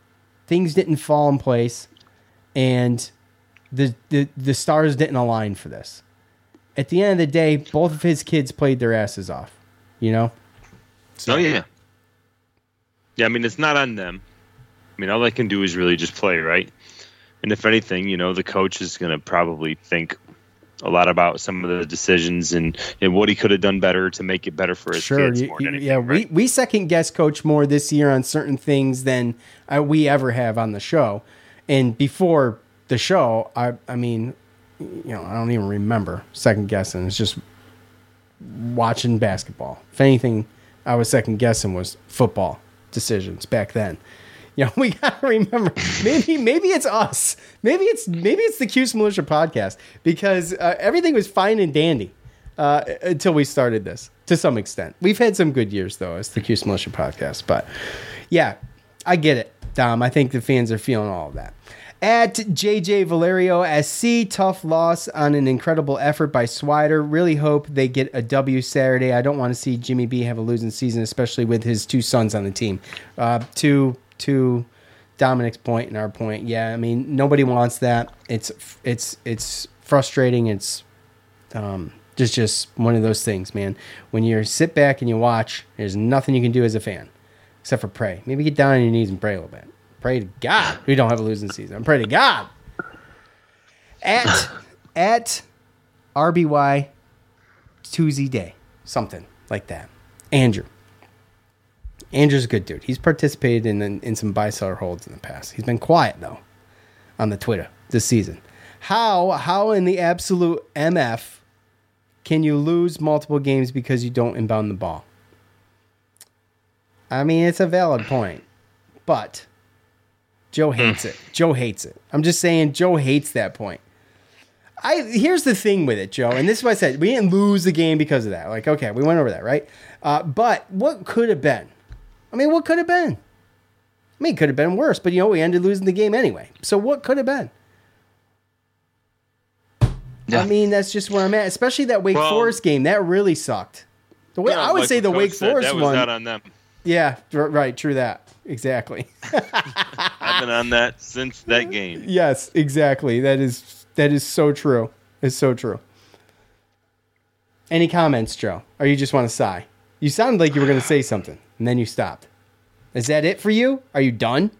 Things didn't fall in place, and the the, the stars didn't align for this. At the end of the day, both of his kids played their asses off. You know? Oh yeah. Yeah, I mean it's not on them. I mean all they can do is really just play, right? And if anything, you know, the coach is gonna probably think a lot about some of the decisions and, and what he could have done better to make it better for his Sure. kids you- more than anything. yeah, we, we second guess coach more this year on certain things than uh, we ever have on the show. And before the show, I I mean, you know, I don't even remember second guessing. It's just watching basketball. If anything, I was second guessing was football decisions back then. You know, we gotta remember. Maybe maybe it's us. Maybe it's maybe it's the Cuse Militia podcast because uh, everything was fine and dandy uh, until we started this. To some extent, we've had some good years though as the Cuse Militia podcast. But yeah, I get it, Dom. I think the fans are feeling all of that. At JJ Valerio SC, tough loss on an incredible effort by Swider. Really hope they get a W Saturday. I don't want to see Jimmy B have a losing season, especially with his two sons on the team. Uh, to to Dominic's point and our point, yeah, I mean nobody wants that. It's it's it's frustrating. It's um, just just one of those things, man. When you sit back and you watch, there's nothing you can do as a fan except for pray. Maybe get down on your knees and pray a little bit. Pray to God we don't have a losing season. I'm praying to God. At at RBY Tuesday Day, something like that. Andrew. Andrew's a good dude. He's participated in in some buy seller holds in the past. He's been quiet though on the Twitter this season. How how in the absolute MF can you lose multiple games because you don't inbound the ball? I mean, it's a valid point, but Joe hates it. Joe hates it. I'm just saying, Joe hates that point. I here's the thing with it, Joe, and this is what I said. We didn't lose the game because of that. Like, okay, we went over that, right? Uh, but what could have been? I mean, what could have been? I mean, it could have been worse, but you know, we ended losing the game anyway. So what could have been? I mean, that's just where I'm at. Especially that Wake Well- Forest game. That really sucked. The way, Yeah, I would like say the Wake said, Forest that was one. not on them. yeah, right. True that. Exactly. I've been on that since that game. yes, exactly. That is that is so true. It's so true. Any comments, Joe? Or you just want to sigh? You sounded like you were going to say something, and then you stopped. Is that it for you? Are you done?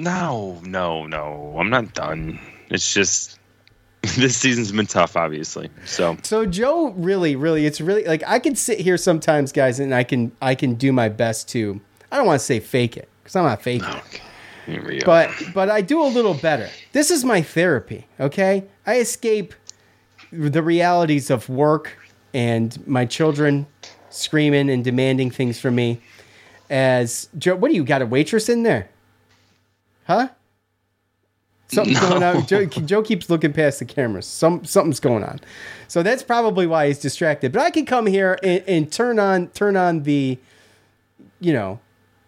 No, no, no. I'm not done. It's just this season's been tough, obviously. So So Joe, really, really, it's really like I can sit here sometimes, guys, and I can I can do my best to. I don't want to say fake it because I'm not faking it. we go. but but I do a little better. This is my therapy. Okay, I escape the realities of work and my children screaming and demanding things from me. As Joe, what do you got a waitress in there? Huh? Something's No. going on. Joe, Joe keeps looking past the cameras. Some something's going on. So that's probably why he's distracted. But I can come here and, and turn on turn on the, you know,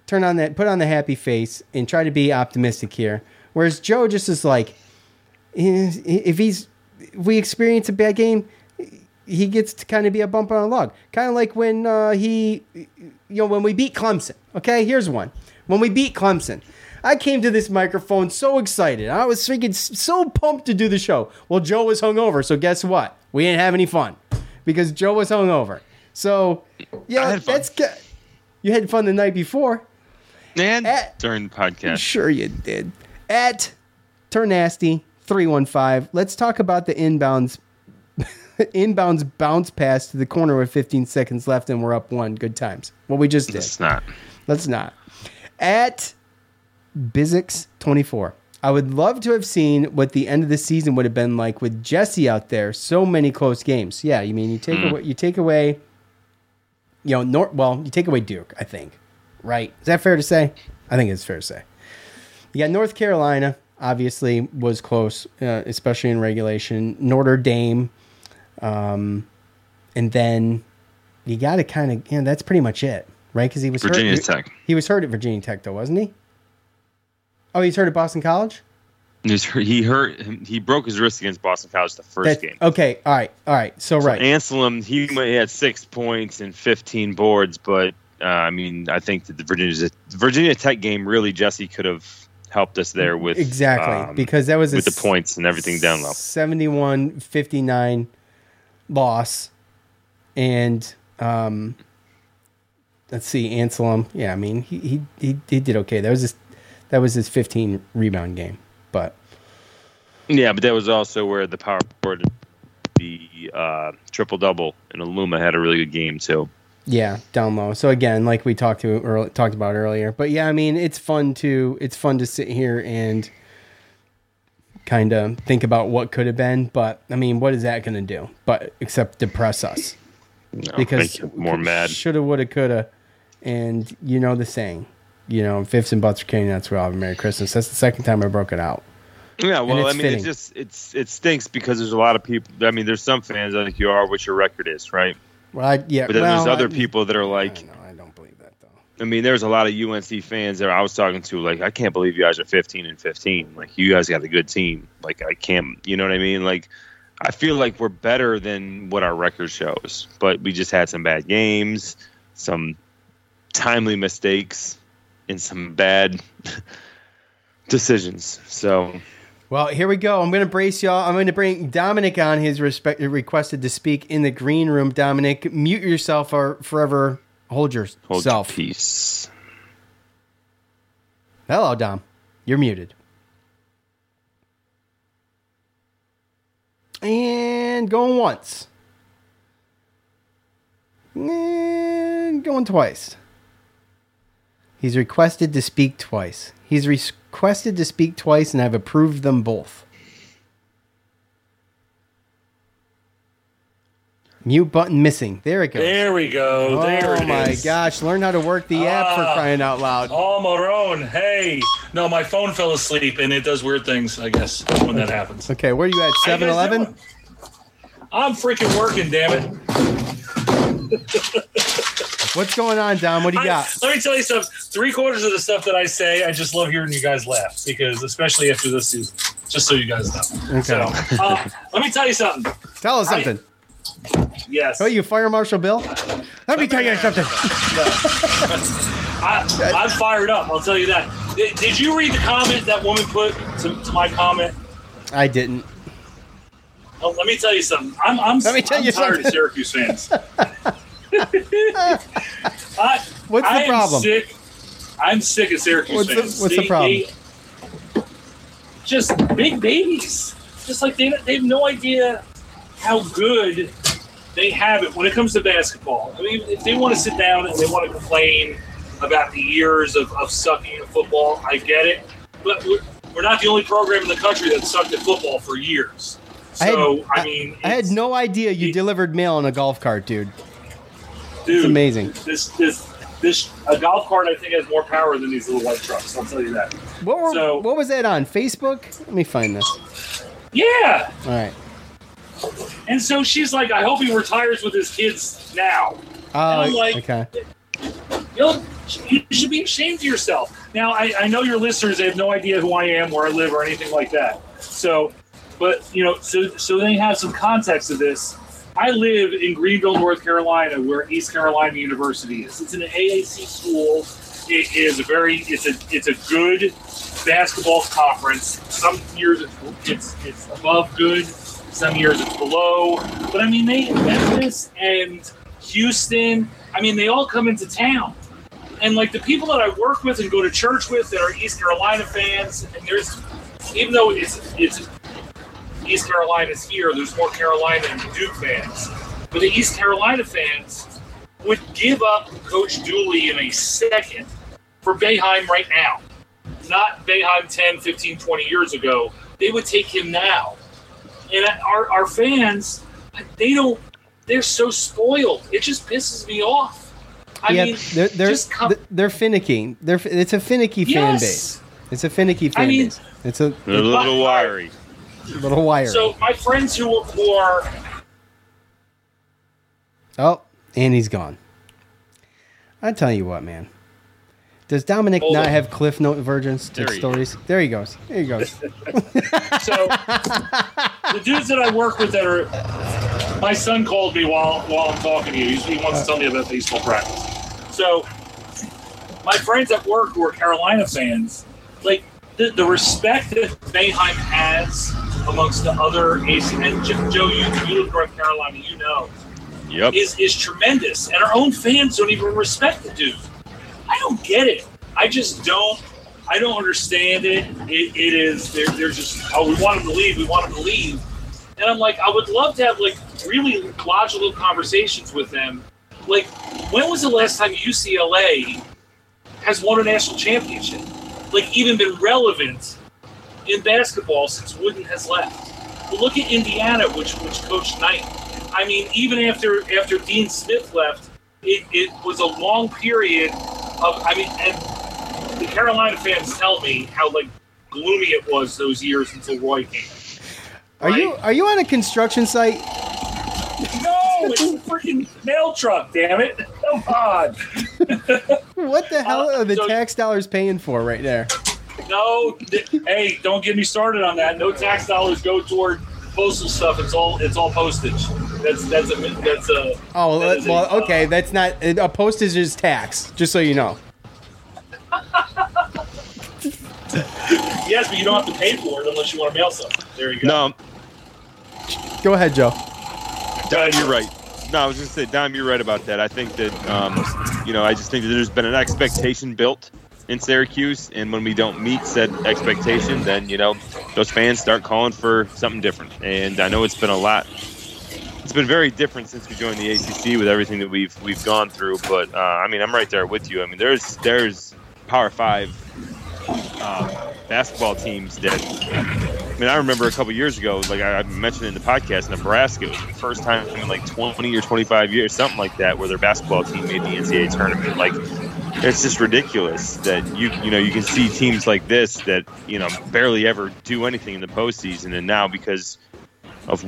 turn on that put on the happy face and try to be optimistic here. Whereas Joe just is like, eh, if he's if we experience a bad game, he gets to kind of be a bump on a log. Kind of like when uh, he, you know, when we beat Clemson. Okay, here's one. When we beat Clemson, I came to this microphone so excited. I was freaking so pumped to do the show. Well, Joe was hungover, so guess what? We didn't have any fun because Joe was hungover. So, yeah, that's good. You had fun the night before. And during the podcast, Sure, you did. At Turn Nasty 315, let's talk about the inbounds. inbounds bounce pass to the corner with 15 seconds left, and we're up one. Good times. What we just did. Let's not. Let's not. At Bizix24, I would love to have seen what the end of the season would have been like with Jesse out there. So many close games. Yeah, you mean you take Mm. away you take away, you know, Nor- well, you take away Duke. I think, right? Is that fair to say? I think it's fair to say. You got North Carolina, obviously was close, uh, especially in regulation. Notre Dame, um, and then you got to kind of, yeah, that's pretty much it, right? Because he was Virginia hurt. Tech. He was hurt at Virginia Tech, though, wasn't he? Oh, he's hurt at Boston College. He hurt. him- He broke his wrist against Boston College the first That- game. Okay, all right, all right. So, right, Anselem, he had six points and 15 boards, but uh, I mean, I think that the Virginia Virginia Tech game really Jesse could have helped us there with exactly um, because that was a with the points and everything down low. 71 59 loss. And um, let's see, Anselem. Yeah, I mean, he, he, he, he did okay. That was his, that was his 15 rebound game. But Yeah, but that was also where the power forward the uh, triple double, and Aluma had a really good game too. Yeah, down low. So again, like we talked to early, talked about earlier, but yeah, I mean, it's fun to it's fun to sit here and kind of think about what could have been. But I mean, what is that going to do? But except depress us No, because more mad. Shoulda, woulda, coulda, and you know the saying. You know, fifths and butts are candy nuts. We all have a Merry Christmas. That's the second time I broke it out. Yeah, well, I mean, fitting. it just it's it stinks because there's a lot of people. I mean, there's some fans. I think you are what your record is, right? Well, I, yeah, But then well, there's other I- people that are like, I don't believe that though. I mean, there's a lot of UNC fans that I was talking to. Like, I can't believe you guys are 15 and 15. Like, you guys got a good team. Like, I can't. You know what I mean? Like, I feel like we're better than what our record shows, but we just had some bad games, some timely mistakes, and some bad decisions. So, Well, here we go. I'm going to brace y'all. I'm going to bring Dominic on. His respect requested to speak in the green room. Dominic, mute yourself or forever hold yourself. hold your peace. Hello, Dom. You're muted. And going once. And going twice. He's requested to speak twice. He's requested to speak twice, and I've approved them both. Mute button missing. There it goes. There we go. Oh there it my is. gosh! Learn how to work the app for Ah. crying out loud. Oh, Marone. Hey. No, my phone fell asleep and it does weird things, I guess, when that happens. Okay, where are you at? How you 7 guys Eleven? I'm freaking working, damn it. What's going on, Dom? What do you I- got? let me tell you something. Three quarters of the stuff that I say, I just love hearing you guys laugh because, especially after this season, just so you guys know. Okay. So, uh, let me tell you something. Tell us I- something. Yes. Oh, you Fire Marshal Bill? Let me tell you something. I, I'm fired up. I'll tell you that. Did, did you read the comment that woman put to, to my comment? I didn't. Oh, let me tell you something. I'm, I'm, Let me tell I'm you tired something. of Syracuse fans. I, What's the I am problem? Sick. I'm sick of Syracuse What's the- fans. what's the problem? they- just big babies. Just like they, they have no idea how good they have it when it comes to basketball. I mean, if they want to sit down and they want to complain about the years of, of sucking at football, I get it. But we're, we're not the only program in the country that sucked at football for years. So, I, mean, I had no idea you delivered mail on a golf cart, dude. Dude, It's amazing. This, this, this, a golf cart, I think, has more power than these little white trucks. I'll tell you that. What were, So- what was that on Facebook? Let me find this. Yeah. All right. And so she's like, I hope he retires with his kids now. Oh, I'm like- okay. You, you should be ashamed of yourself. Now, I, I know your listeners, they have no idea who I am, where I live, or anything like that. So, but, you know, so, so they have some context of this. I live in Greenville, North Carolina, where East Carolina University is. It's an AAC school. It is a very, it's a, it's a good basketball conference. Some years it's, it's, it's above good. Some years it's below. But I mean, they Memphis and Houston. I mean, they all come into town and like the people that I work with and go to church with that are East Carolina fans, and there's even though it's it's East Carolina's here, there's more Carolina and Duke fans, but the East Carolina fans would give up Coach Dooley in a second for Boeheim right now. Not Boeheim 10, 15, 20 years ago. They would take him now. And our, our fans, they don't, they're so spoiled. It just pisses me off. I yeah, mean, they're they're, just come, they're finicky. They're it's a finicky fan base. It's a finicky fan I mean- base. It's a, They're a little wiry. little wiry. So my friends who, who are oh, and he's gone. I tell you what, man. Does Dominic Hold not on. have cliff note versions to There he stories? There he goes. There he goes. so the dudes that I work with that are my son called me while while I'm talking to you. He wants to tell me about baseball practice. So my friends at work who are Carolina fans, like the, the respect that Boeheim has amongst the other AC and Jo- Joe, you, you live in North Carolina, you know, Yep. is is tremendous, and our own fans don't even respect the dude. I don't get it. I just don't. I don't understand it. It, it is. They're, they're just. Oh, we want him to leave. We want him to leave. And I'm like, I would love to have like really logical conversations with them. Like, when was the last time UCLA has won a national championship? Like, even been relevant in basketball since Wooden has left. Well, look at Indiana, which which coached Knight. I mean, even after after Dean Smith left, it, it was a long period of. I mean, and the Carolina fans tell me how like gloomy it was those years until Roy came. Are you are you on a construction site? No, it's a freaking mail truck. Damn it! Come on. What the hell uh, are the so- tax dollars paying for right there? No, th- hey, don't get me started on that. No tax dollars go toward postal stuff. It's all it's all postage. That's that's a that's a. Oh, that is a- well, okay, that's not a postage is tax. Just so you know. Yes, but you don't have to pay for it unless you want to mail something. There you go. No, Go ahead, Joe. Don, you're right. No, I was going to say, Dom, you're right about that. I think that, um, you know, I just think that there's been an expectation built in Syracuse, and when we don't meet said expectation, then you know those fans start calling for something different. And I know it's been a lot. It's been very different since we joined the ACC with everything that we've we've gone through. But uh, I mean, I'm right there with you. I mean, there's there's Power Five uh, basketball teams that I mean, I remember a couple years ago, like I mentioned in the podcast, Nebraska it was the first time in like 20 or 25 years, something like that, where their basketball team made the NCAA tournament. Like, it's just ridiculous that you you know you can see teams like this that you know barely ever do anything in the postseason, and now because of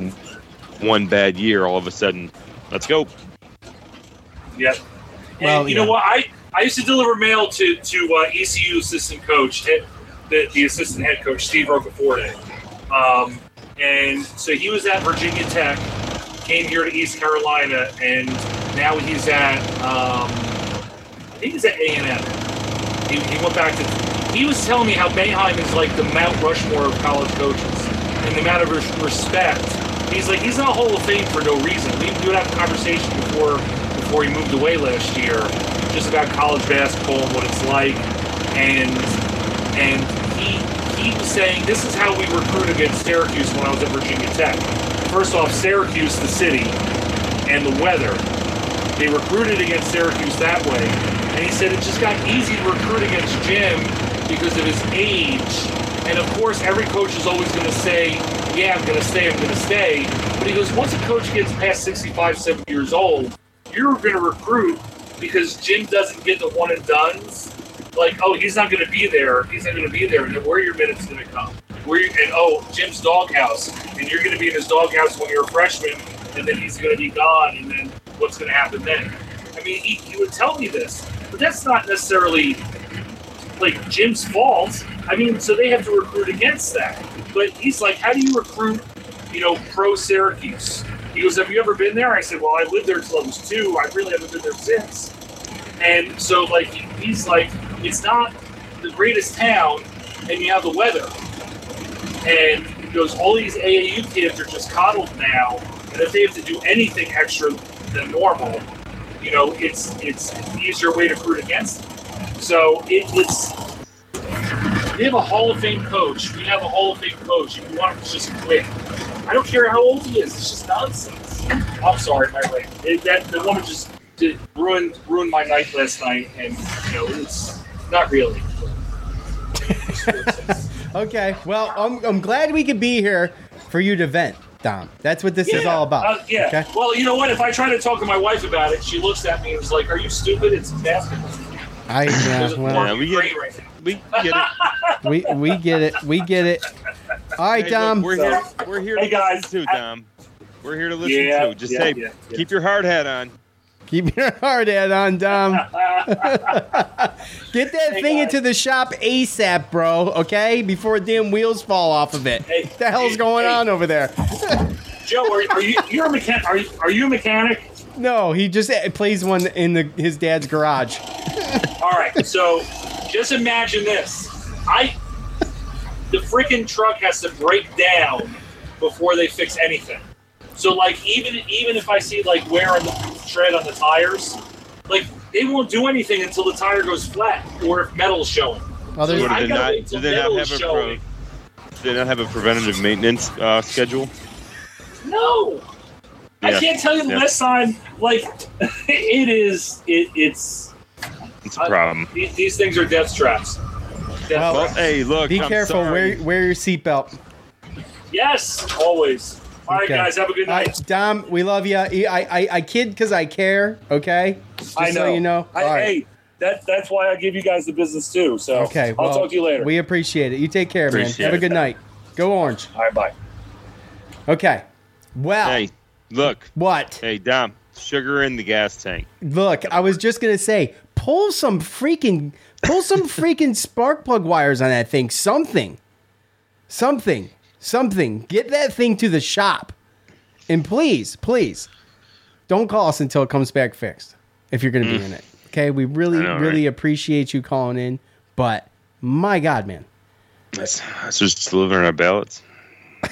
one bad year, all of a sudden, let's go. Yep. And Well, you yeah. know what? I, I used to deliver mail to to uh, ECU assistant coach, head, the, the assistant head coach Steve Roccaforte, um, and so he was at Virginia Tech, came here to East Carolina, and now he's at um, Think he's at A and M. He, he went back to. He was telling me how Boeheim is like the Mount Rushmore of college coaches, and the amount of respect. He's like he's not Hall of Fame for no reason. We would have a conversation before before he moved away last year, just about college basketball and what it's like, and and he he was saying this is how we recruit against Syracuse when I was at Virginia Tech. First off, Syracuse, the city, and the weather. They recruited against Syracuse that way, and he said it just got easy to recruit against Jim because of his age. And of course, every coach is always going to say, "Yeah, I'm going to stay. I'm going to stay." But he goes, once a coach gets past 65, 70 years old, you're going to recruit because Jim doesn't get the one and duns. Like, oh, he's not going to be there. He's not going to be there. And where are your minutes going to come? Where you, and oh, Jim's doghouse, and you're going to be in his doghouse when you're a freshman, and then he's going to be gone, and then what's going to happen then? I mean, he, he would tell me this, that's not necessarily like Jim's fault. I mean, so they have to recruit against that. But he's like, how do you recruit, you know, pro Syracuse? He goes, have you ever been there? I said, well, I lived there till I was two. I really haven't been there since. And so, like, he's like, it's not the greatest town, and you have the weather. And he goes, all these AAU kids are just coddled now, and if they have to do anything extra than normal, you know, it's it's an easier way to recruit against. So it, it's we have a Hall of Fame coach. We have a Hall of Fame coach. If you want him to just quit, I don't care how old he is. It's just nonsense. I'm sorry, my way. That the woman just did, ruined ruined my night last night, and you know it's not really. Okay, well, I'm, I'm glad we could be here for you to vent, Dom. That's what this is all about. Uh, yeah. Okay? Well, you know what? If I try to talk to my wife about it, she looks at me and is like, "Are you stupid? It's basketball." I yeah, There's a well, Yeah, we great get right we get it. we we get it. We get it. All right, Hey, look, Dom. we're here. We're here Hey, to guys. listen too, Dom. We're here to listen Yeah, too. Just yeah, say, yeah, yeah. keep your hard hat on. Keep your hard hat on, Dom. Get that Hey, thing guys. into the shop ASAP, bro. Okay, before damn wheels fall off of it. Hey, what the hell's hey, going on over there? Joe, are, are you you're a mechanic? Are you, are you a mechanic? No, he just uh, plays one in the his dad's garage. All right, so just imagine this. I the freaking truck has to break down before they fix anything. So like even even if I see like wear on the tread on the tires, like they won't do anything until the tire goes flat or if metal's showing. Oh, So What, I do they gotta not, do they not have a pro, do they not have a preventative maintenance uh, schedule? No. I can't tell you the Yeah. last time. Like, it is. It, it's. It's a problem. These, these things are death traps. Death Well, traps. Hey, look. Be I'm careful. sorry. Wear wear your seatbelt. Yes, always. All right, Okay. guys. Have a good night. right, Dom, we love you. I I, I kid because I care. Okay. Just I know. So you know. I, All right. Hey, that, that's why I give you guys the business too. So Okay. I'll well, talk to you later. We appreciate it. You take care, Appreciate man. Have a it. good night. Go Orange. All right, bye. Okay. Well, Hey, look. what? Hey, Dom. Sugar in the gas tank. Look, I was just gonna say, pull some freaking, pull some freaking spark plug wires on that thing. Something, something, something. Get that thing to the shop, and please, please, don't call us until it comes back fixed. If you're gonna be in it, okay? We really, Mm. Know, really right? appreciate you calling in, but my God, man, That's, that's just delivering our ballots.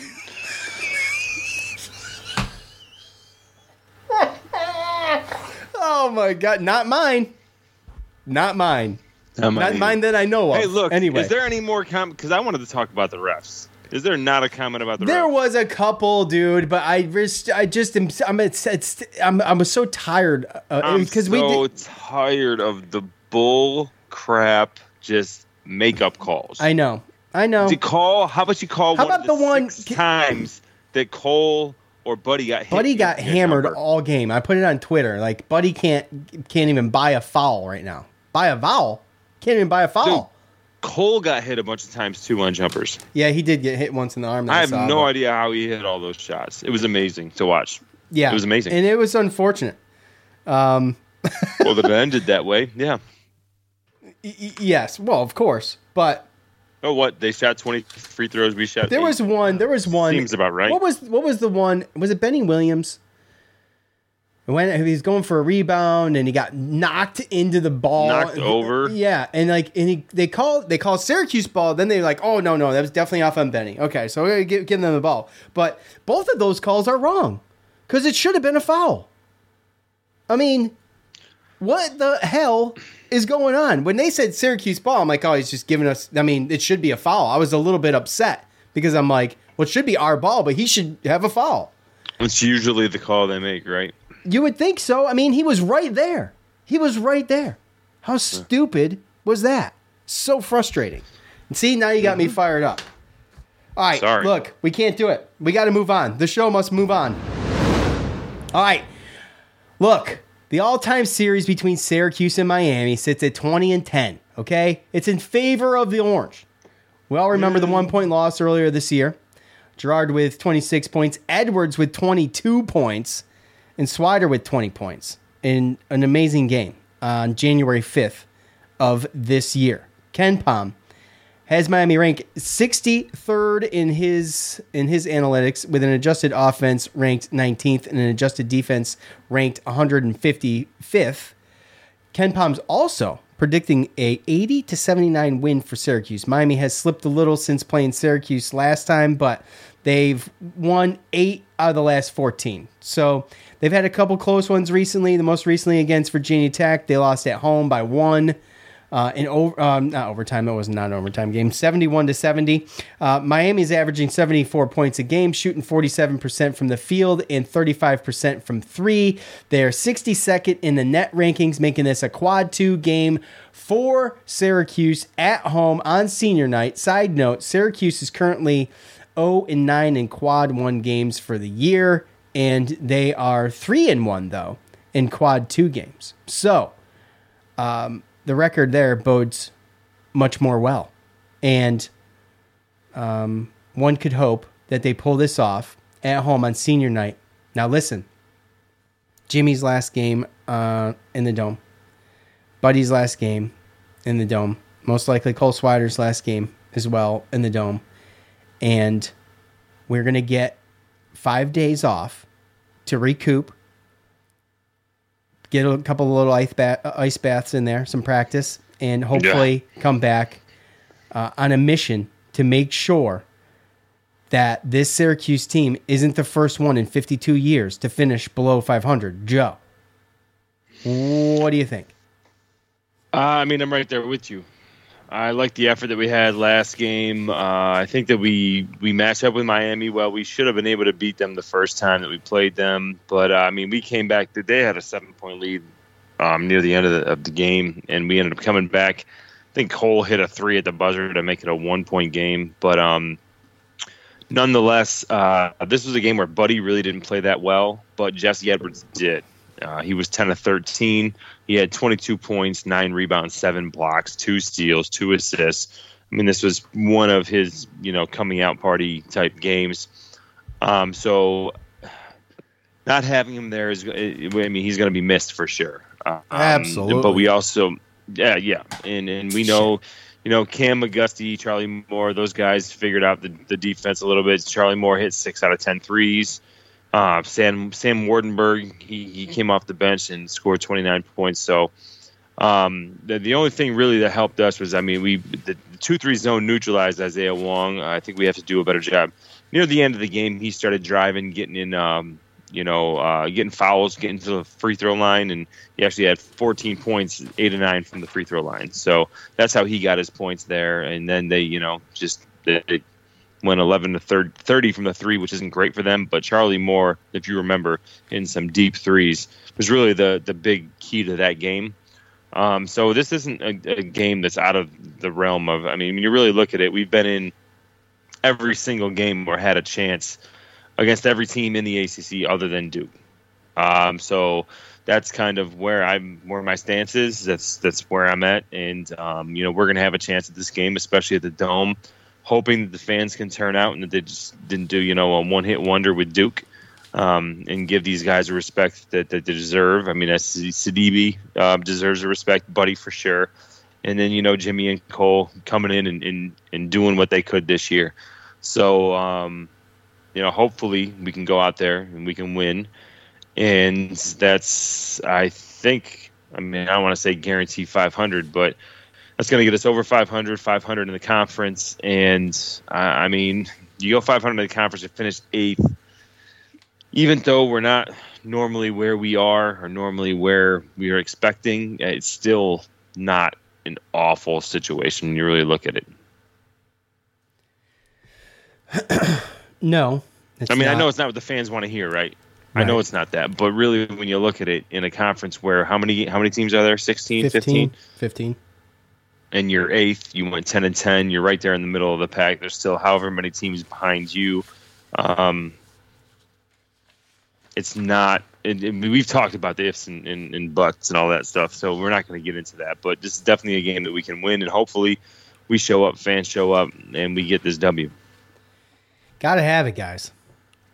oh my God, not mine, not mine, Not not mine that I know of. Hey, look. anyway, Is there any more comment? Because I wanted to talk about the refs. Is there not a comment about the There was a couple, dude, but I just, I just am, I'm, it's, it's, I'm, I'm so tired uh, uh, I'm because so we did, tired of the bull crap, just makeup calls. I know, I know. To call, how about you call How one about of the the, one- six times that Cole or Buddy got? Buddy got hammered number? all game. I put it on Twitter. Like Buddy can't, can't even buy a foul right now. Buy a vowel, can't even buy a foul. Cole got hit a bunch of times too on jumpers. Yeah, he did get hit once in the arm. I have saw, no but- idea how he hit all those shots. It was amazing to watch. Yeah, it was amazing. and it was unfortunate. Um, well, that it ended that way. Yeah. y- yes, well, of course, but Oh, what? They shot twenty free throws. We shot. There eight. was one. There was one. Seems about right. What was what was the one? Was it Benny Williams? When he was going for a rebound and he got knocked into the ball, Knocked over. Yeah, and like and he they call they call Syracuse ball. Then they're like, oh no no, that was definitely off on Benny. Okay, so we're gonna give, give them the ball. But both of those calls are wrong because it should have been a foul. I mean, what the hell is going on? When they said Syracuse ball, I'm like, oh, he's just giving us. I mean, it should be a foul. I was a little bit upset because I'm like, well, it should be our ball, but he should have a foul. It's usually the call they make, right? You would think so. I mean, he was right there. He was right there. How stupid was that? So frustrating. And see, now you got me mm-hmm. fired up. All right, Sorry. look, we can't do it. We got to move on. The show must move on. All right, look, the all-time series between Syracuse and Miami sits at 20 and 10. Okay, it's in favor of the Orange. We all remember the mm. one-point loss earlier this year. Girard with 26 points, Edwards with 22 points, and Swider with 20 points in an amazing game on January 5th of this year. KenPom has Miami ranked 63rd in his in his analytics with an adjusted offense ranked 19th and an adjusted defense ranked 155th. KenPom's also predicting a 80 to 79 win for Syracuse. Miami has slipped a little since playing Syracuse last time, but they've won 8 out of the last 14. So, they've had a couple close ones recently. The most recently against Virginia Tech, they lost at home by 1 uh, in over, um, not overtime. It was not an overtime game. Seventy-one to seventy. Uh, Miami's averaging seventy-four points a game, shooting forty-seven percent from the field and thirty-five percent from three. They're sixty-second in the net rankings, making this a quad two game for Syracuse at home on senior night. Side note: Syracuse is currently zero and nine in quad one games for the year, and they are three and one though in quad two games. So. Um, the record there bodes much more well. And um, one could hope that they pull this off at home on senior night. Now, listen Jimmy's last game uh, in the Dome, Buddy's last game in the Dome, most likely Cole Swider's last game as well in the Dome. And we're going to get five days off to recoup get a couple of little ice, ba- uh, ice baths in there, some practice, and hopefully come back uh, on a mission to make sure that this Syracuse team isn't the first one in 52 years to finish below 500. Joe, what do you think? Uh, I mean, I'm right there with you. I like the effort that we had last game. Uh, I think that we we matched up with Miami well. We should have been able to beat them the first time that we played them, but uh, I mean, we came back. They had a seven point lead um, near the end of the, of the game, and we ended up coming back. I think Cole hit a three at the buzzer to make it a one point game, but um, nonetheless, uh, this was a game where Buddy really didn't play that well, but Jesse Edwards did. Uh, he was 10 of 13. He had 22 points, nine rebounds, seven blocks, two steals, two assists. I mean, this was one of his, you know, coming out party type games. Um, so not having him there is, I mean, he's going to be missed for sure. Um, Absolutely. But we also, yeah, yeah, and and we know. You know, Cam McGusty, Charlie Moore, those guys figured out the, the defense a little bit. Charlie Moore hit six out of 10 threes. Uh, Sam Sam Waardenburg he, he came off the bench and scored 29 points. So um, the, the only thing really that helped us was I mean we the, the two three zone neutralized Isaiah Wong. I think we have to do a better job. Near the end of the game, he started driving, getting in, um, you know, uh, getting fouls, getting to the free throw line, and he actually had 14 points, eight and nine from the free throw line. So that's how he got his points there. And then they, you know, just they, went 11 to 30 from the three, which isn't great for them. But Charlie Moore, if you remember, in some deep threes, was really the the big key to that game. Um, so this isn't a, a, game that's out of the realm of. I mean, when you really look at it, we've been in every single game or had a chance against every team in the ACC other than Duke. Um, so that's kind of where I'm where my stance is. That's that's where I'm at, and um, you know we're gonna have a chance at this game, especially at the Dome hoping that the fans can turn out and that they just didn't do you know a one hit wonder with Duke. Um, and give these guys a respect that, that they deserve. I mean, Sidibe uh, deserves a respect, Buddy for sure. And then you know Jimmy and Cole coming in and, and, and doing what they could this year. So um, you know, hopefully we can go out there and we can win. And that's I think I mean I don't want to say guarantee 500, but that's going to get us over 500, 500 in the conference. And uh, I mean, you go 500 in the conference and finish eighth, even though we're not normally where we are or normally where we are expecting, it's still not an awful situation when you really look at it. no. I mean, not. I know it's not what the fans want to hear, right? Right. I know it's not that, but really, when you look at it in a conference where how many how many teams are there? 16, 15? 15? 15 and you're eighth. You went ten and ten. You're right there in the middle of the pack. There's still however many teams behind you. Um, it's not. And, and we've talked about the ifs and, and, and, buts and all that stuff, so we're not going to get into that. But this is definitely a game that we can win, and hopefully, we show up, fans show up, and we get this W. Got to have it, guys.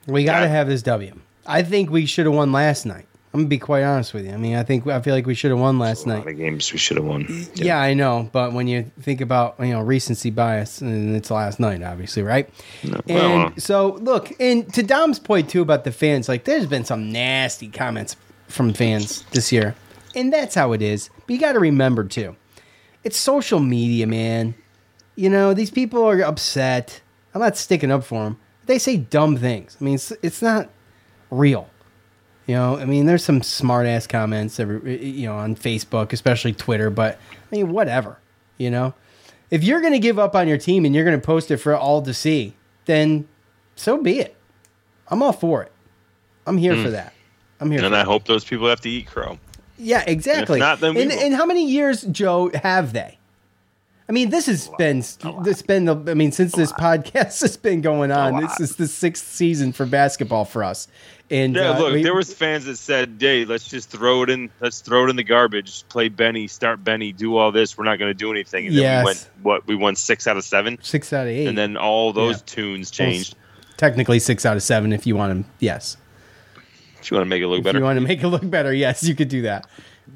We got to have this W. I think we should have won last night. I'm gonna be quite honest with you. I mean, I think I feel like we should have won last night. A lot of games we should have won. Yeah. yeah. I know, but when you think about you know recency bias, and it's last night, obviously, right? No, and well, uh, so look, and to Dom's point too about the fans, like there's been some nasty comments from fans this year, and that's how it is. But you got to remember too, it's social media, man. You know, these people are upset. I'm not sticking up for them. They say dumb things. I mean, it's, it's not real. You know, I mean, there's some smart ass comments, every, you know, on Facebook, especially Twitter. But I mean, whatever. You know, if you're going to give up on your team and you're going to post it for all to see, then so be it. I'm all for it. I'm here mm. for hmm. that. I'm here. And I that. hope those people have to eat crow. Yeah, exactly. And not, then and, and how many years, Joe, have they? I mean, this has been this been the. I mean, since this podcast has been going on, this is the sixth season for basketball for us. And yeah, uh, look, we, there was fans that said, "Hey, let's just throw it in. Let's throw it in the garbage. Play Benny, start Benny, do all this. We're not going to do anything." And then we went what? We won six out of seven. Six out of eight. And then all those yeah. tunes changed. Well, technically, six out of seven if you want to. Yes. If you want to make it look better. If you want to make it look better, yes, you could do that.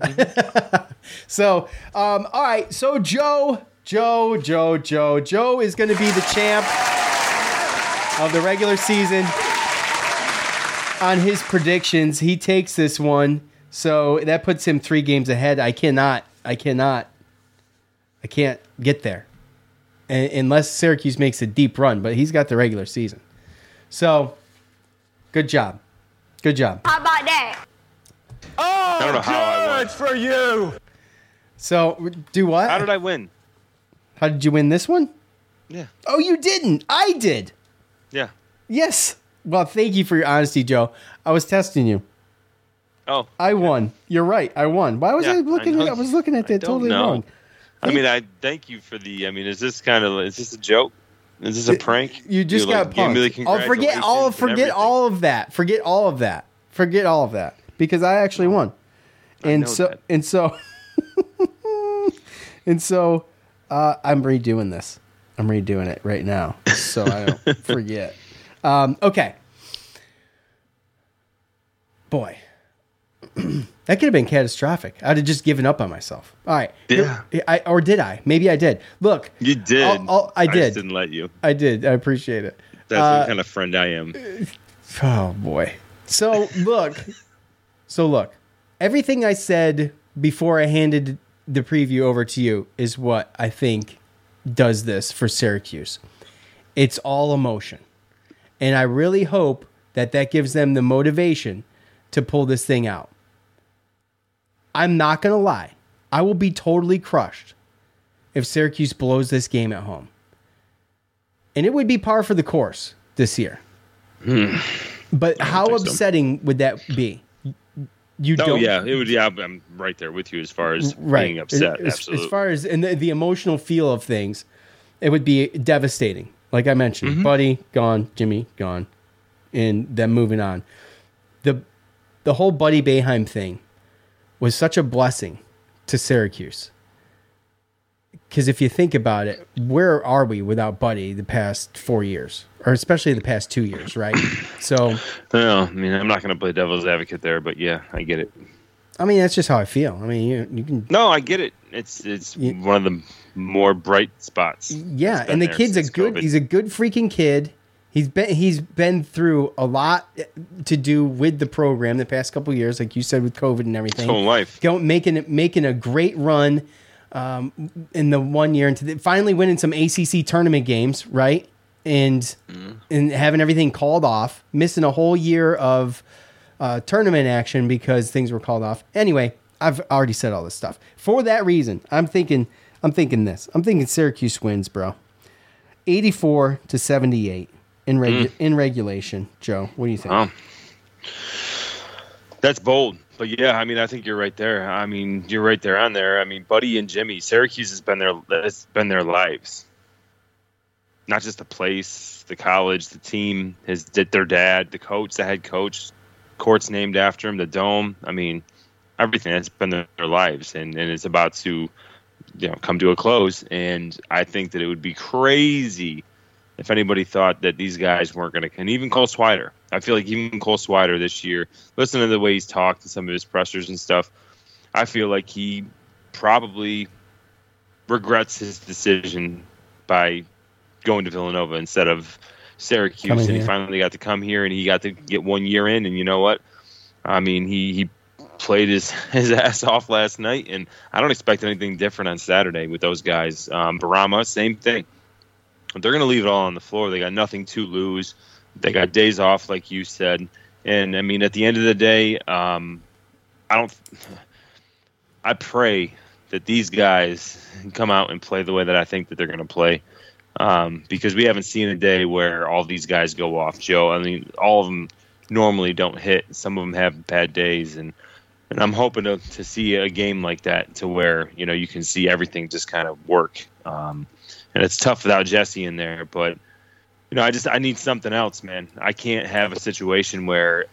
so, um, all right. So, Joe, Joe, Joe, Joe, Joe is going to be the champ of the regular season on his predictions. He takes this one, so that puts him three games ahead. I cannot, I cannot, I can't get there unless Syracuse makes a deep run. But he's got the regular season, so good job, good job. How about that? Oh, I don't know oh, how I won. for you. So do what? How did I win? How did you win this one? Yeah. Oh, you didn't. I did. Yeah. Yes. Well, thank you for your honesty, Joe. I was testing you. Oh. I won. You're right. I won. Why was Yeah, I looking? know. I, was looking at that totally know. wrong. I mean, I thank you for the. I mean, is this kind of is this a joke? Is this a prank? You just like, got the punked. Oh, forget all. and Forget all of that. Forget all of that. Forget all of that because I actually won. And know so that. and so and so uh, I'm redoing this. I'm redoing it right now, so I don't forget. Um, okay, boy, that could have been catastrophic. I'd have just given up on myself. All right, Yeah. I, or did I? Maybe I did. Look, You did. I'll- I'll- I just did. didn't let you. I did. I appreciate it. That's Uh, what kind of friend I am. Oh boy. So look, so look, everything I said before I handed the preview over to you is what I think does this for Syracuse. It's all emotion. And I really hope that that gives them the motivation to pull this thing out. I'm not going to lie. I will be totally crushed if Syracuse blows this game at home. And it would be par for the course this year. But how upsetting would that be? You Oh don't yeah, it would. Yeah, I'm right there with you as far as right. being upset. As, Absolutely. as far as and the, the emotional feel of things, it would be devastating. Like I mentioned, Mm-hmm. Buddy gone, Jimmy gone, and then moving on. The the whole Buddy Boeheim thing was such a blessing to Syracuse. Because if you think about it, where are we without Buddy the past four years, or especially in the past two years, right? So, no, I mean, I'm not going to play devil's advocate there, but yeah, I get it. I mean, that's just how I feel. I mean, you, you can No, I get it. It's it's one of the more bright spots. Yeah, and the kid's a good. COVID. He's a good freaking kid. He's been he's been through a lot to do with the program the past couple years, like you said with COVID and everything. His whole life. Go, making it making a great run um, in the one year into the, finally winning some ACC tournament games, right? And Mm-hmm. and having everything called off, missing a whole year of uh, tournament action because things were called off. Anyway, I've already said all this stuff. For that reason, I'm thinking I'm thinking this. I'm thinking Syracuse wins, bro. 84 to 78 in regu- in regulation. Joe, what do you think? Wow. That's bold. But yeah, I mean, I think you're right there. I mean, you're right there on there. I mean, Buddy and Jimmy, Syracuse has been their has been their lives. Not just the place, the college, the team, his their dad, the coach, the head coach, courts named after him, the dome. I mean, everything that's been their, their lives, and and it's about to, you know, come to a close. And I think that it would be crazy if anybody thought that these guys weren't going to, and even Cole Swider, I feel like even Cole Swider this year, listen to the way he's talked and some of his pressers and stuff, I feel like he probably regrets his decision by going to Villanova instead of Syracuse. Coming and he finally got to come here and he got to get one year in. And you know what? I mean, he, he played his, his ass off last night, and I don't expect anything different on Saturday with those guys. Um, Bourama, same thing they're going to leave it all on the floor. They got nothing to lose. They got days off, like you said. And I mean, at the end of the day, um, I don't. I pray that these guys come out and play the way that I think that they're going to play, um, because we haven't seen a day where all these guys go off. Joe, I mean, all of them normally don't hit. Some of them have bad days, and and I'm hoping to, to see a game like that to where you know you can see everything just kind of work. Um, and it's tough without Jesse in there, but you know I just I need something else, man. I can't have a situation where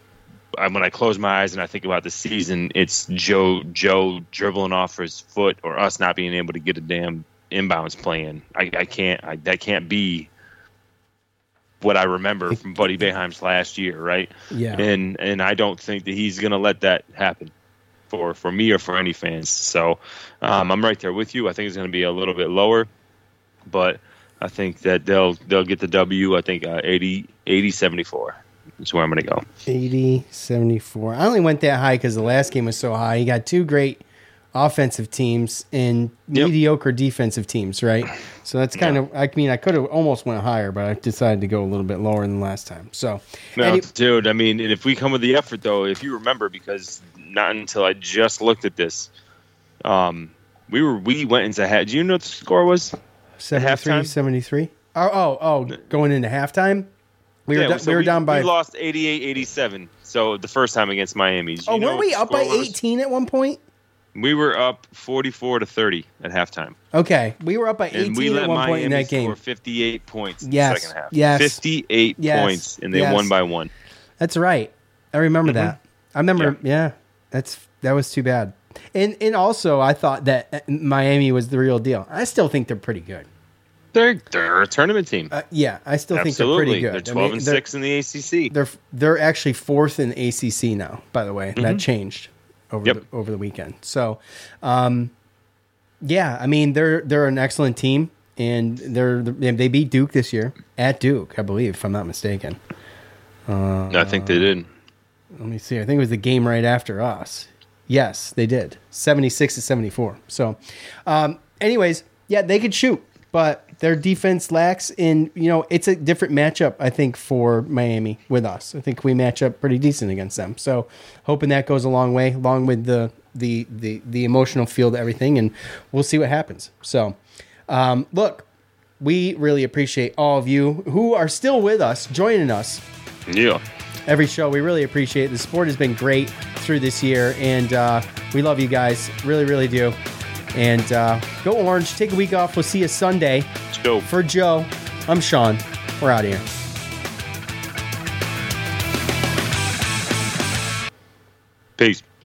I, when I close my eyes and I think about the season, it's Joe Joe dribbling off his foot or us not being able to get a damn inbounds playing. I, I can't. I, that can't be what I remember from Buddy Boeheim's last year, right? Yeah. And and I don't think that he's gonna let that happen for for me or for any fans. So um, I'm right there with you. I think it's gonna be a little bit lower, but I think that they'll they'll get the W. I think uh, 80 80 74 is where I'm gonna go. 80, 74. I only went that high because the last game was so high. He got two great offensive teams and mediocre defensive teams, right? So that's kind of, I mean, I could have almost went higher, but I decided to go a little bit lower than last time. So, No, dude. I mean, and if we come with the effort, though, if you remember, because not until I just looked at this, um, we were we went into half. Do you know what the score was? 73, 73. Oh, oh, oh, going into halftime? We were, Yeah, do- so we were down by. We lost 88-87. So the first time against Miami. Oh, weren't we up by score was? 18 at one point? We were up 44 to 30 at halftime. Okay, we were up by 18 And we at one Miami point in that game. score 58 points in Yes, the second half. yes, 58 yes, points, and they yes. won by one. That's right. I remember Mm-hmm. that. I remember. Yeah. that's that was too bad. And and also, I thought that uh, Miami was the real deal. I still think they're pretty good. They're, they're a tournament team. Uh, yeah, I still think they're pretty good. They're I 12 mean, and they're- 6 in the ACC. They're they're actually fourth in ACC now. By the way, that Mhm. changed over Yep. the, over the weekend. So, um, yeah, I mean they're they're an excellent team, and they're they beat Duke this year at Duke, I believe, if I'm not mistaken. Uh, I think they did. Let me see. I think it was the game right after us. Yes, they did. 76 to 74. So, um, anyways, yeah, they could shoot, but their defense lacks in, you know, it's a different matchup, I think, for Miami with us. I think we match up pretty decent against them. So, hoping that goes a long way, along with the the the, the emotional feel to everything, and we'll see what happens. So, um, look, we really appreciate all of you who are still with us, joining us Yeah. every show. We really appreciate it. The sport has been great through this year, and uh, we love you guys. Really, really do. And uh, go Orange. Take a week off. We'll see you Sunday. Go. For Joe, I'm Sean. We're out of here. Peace.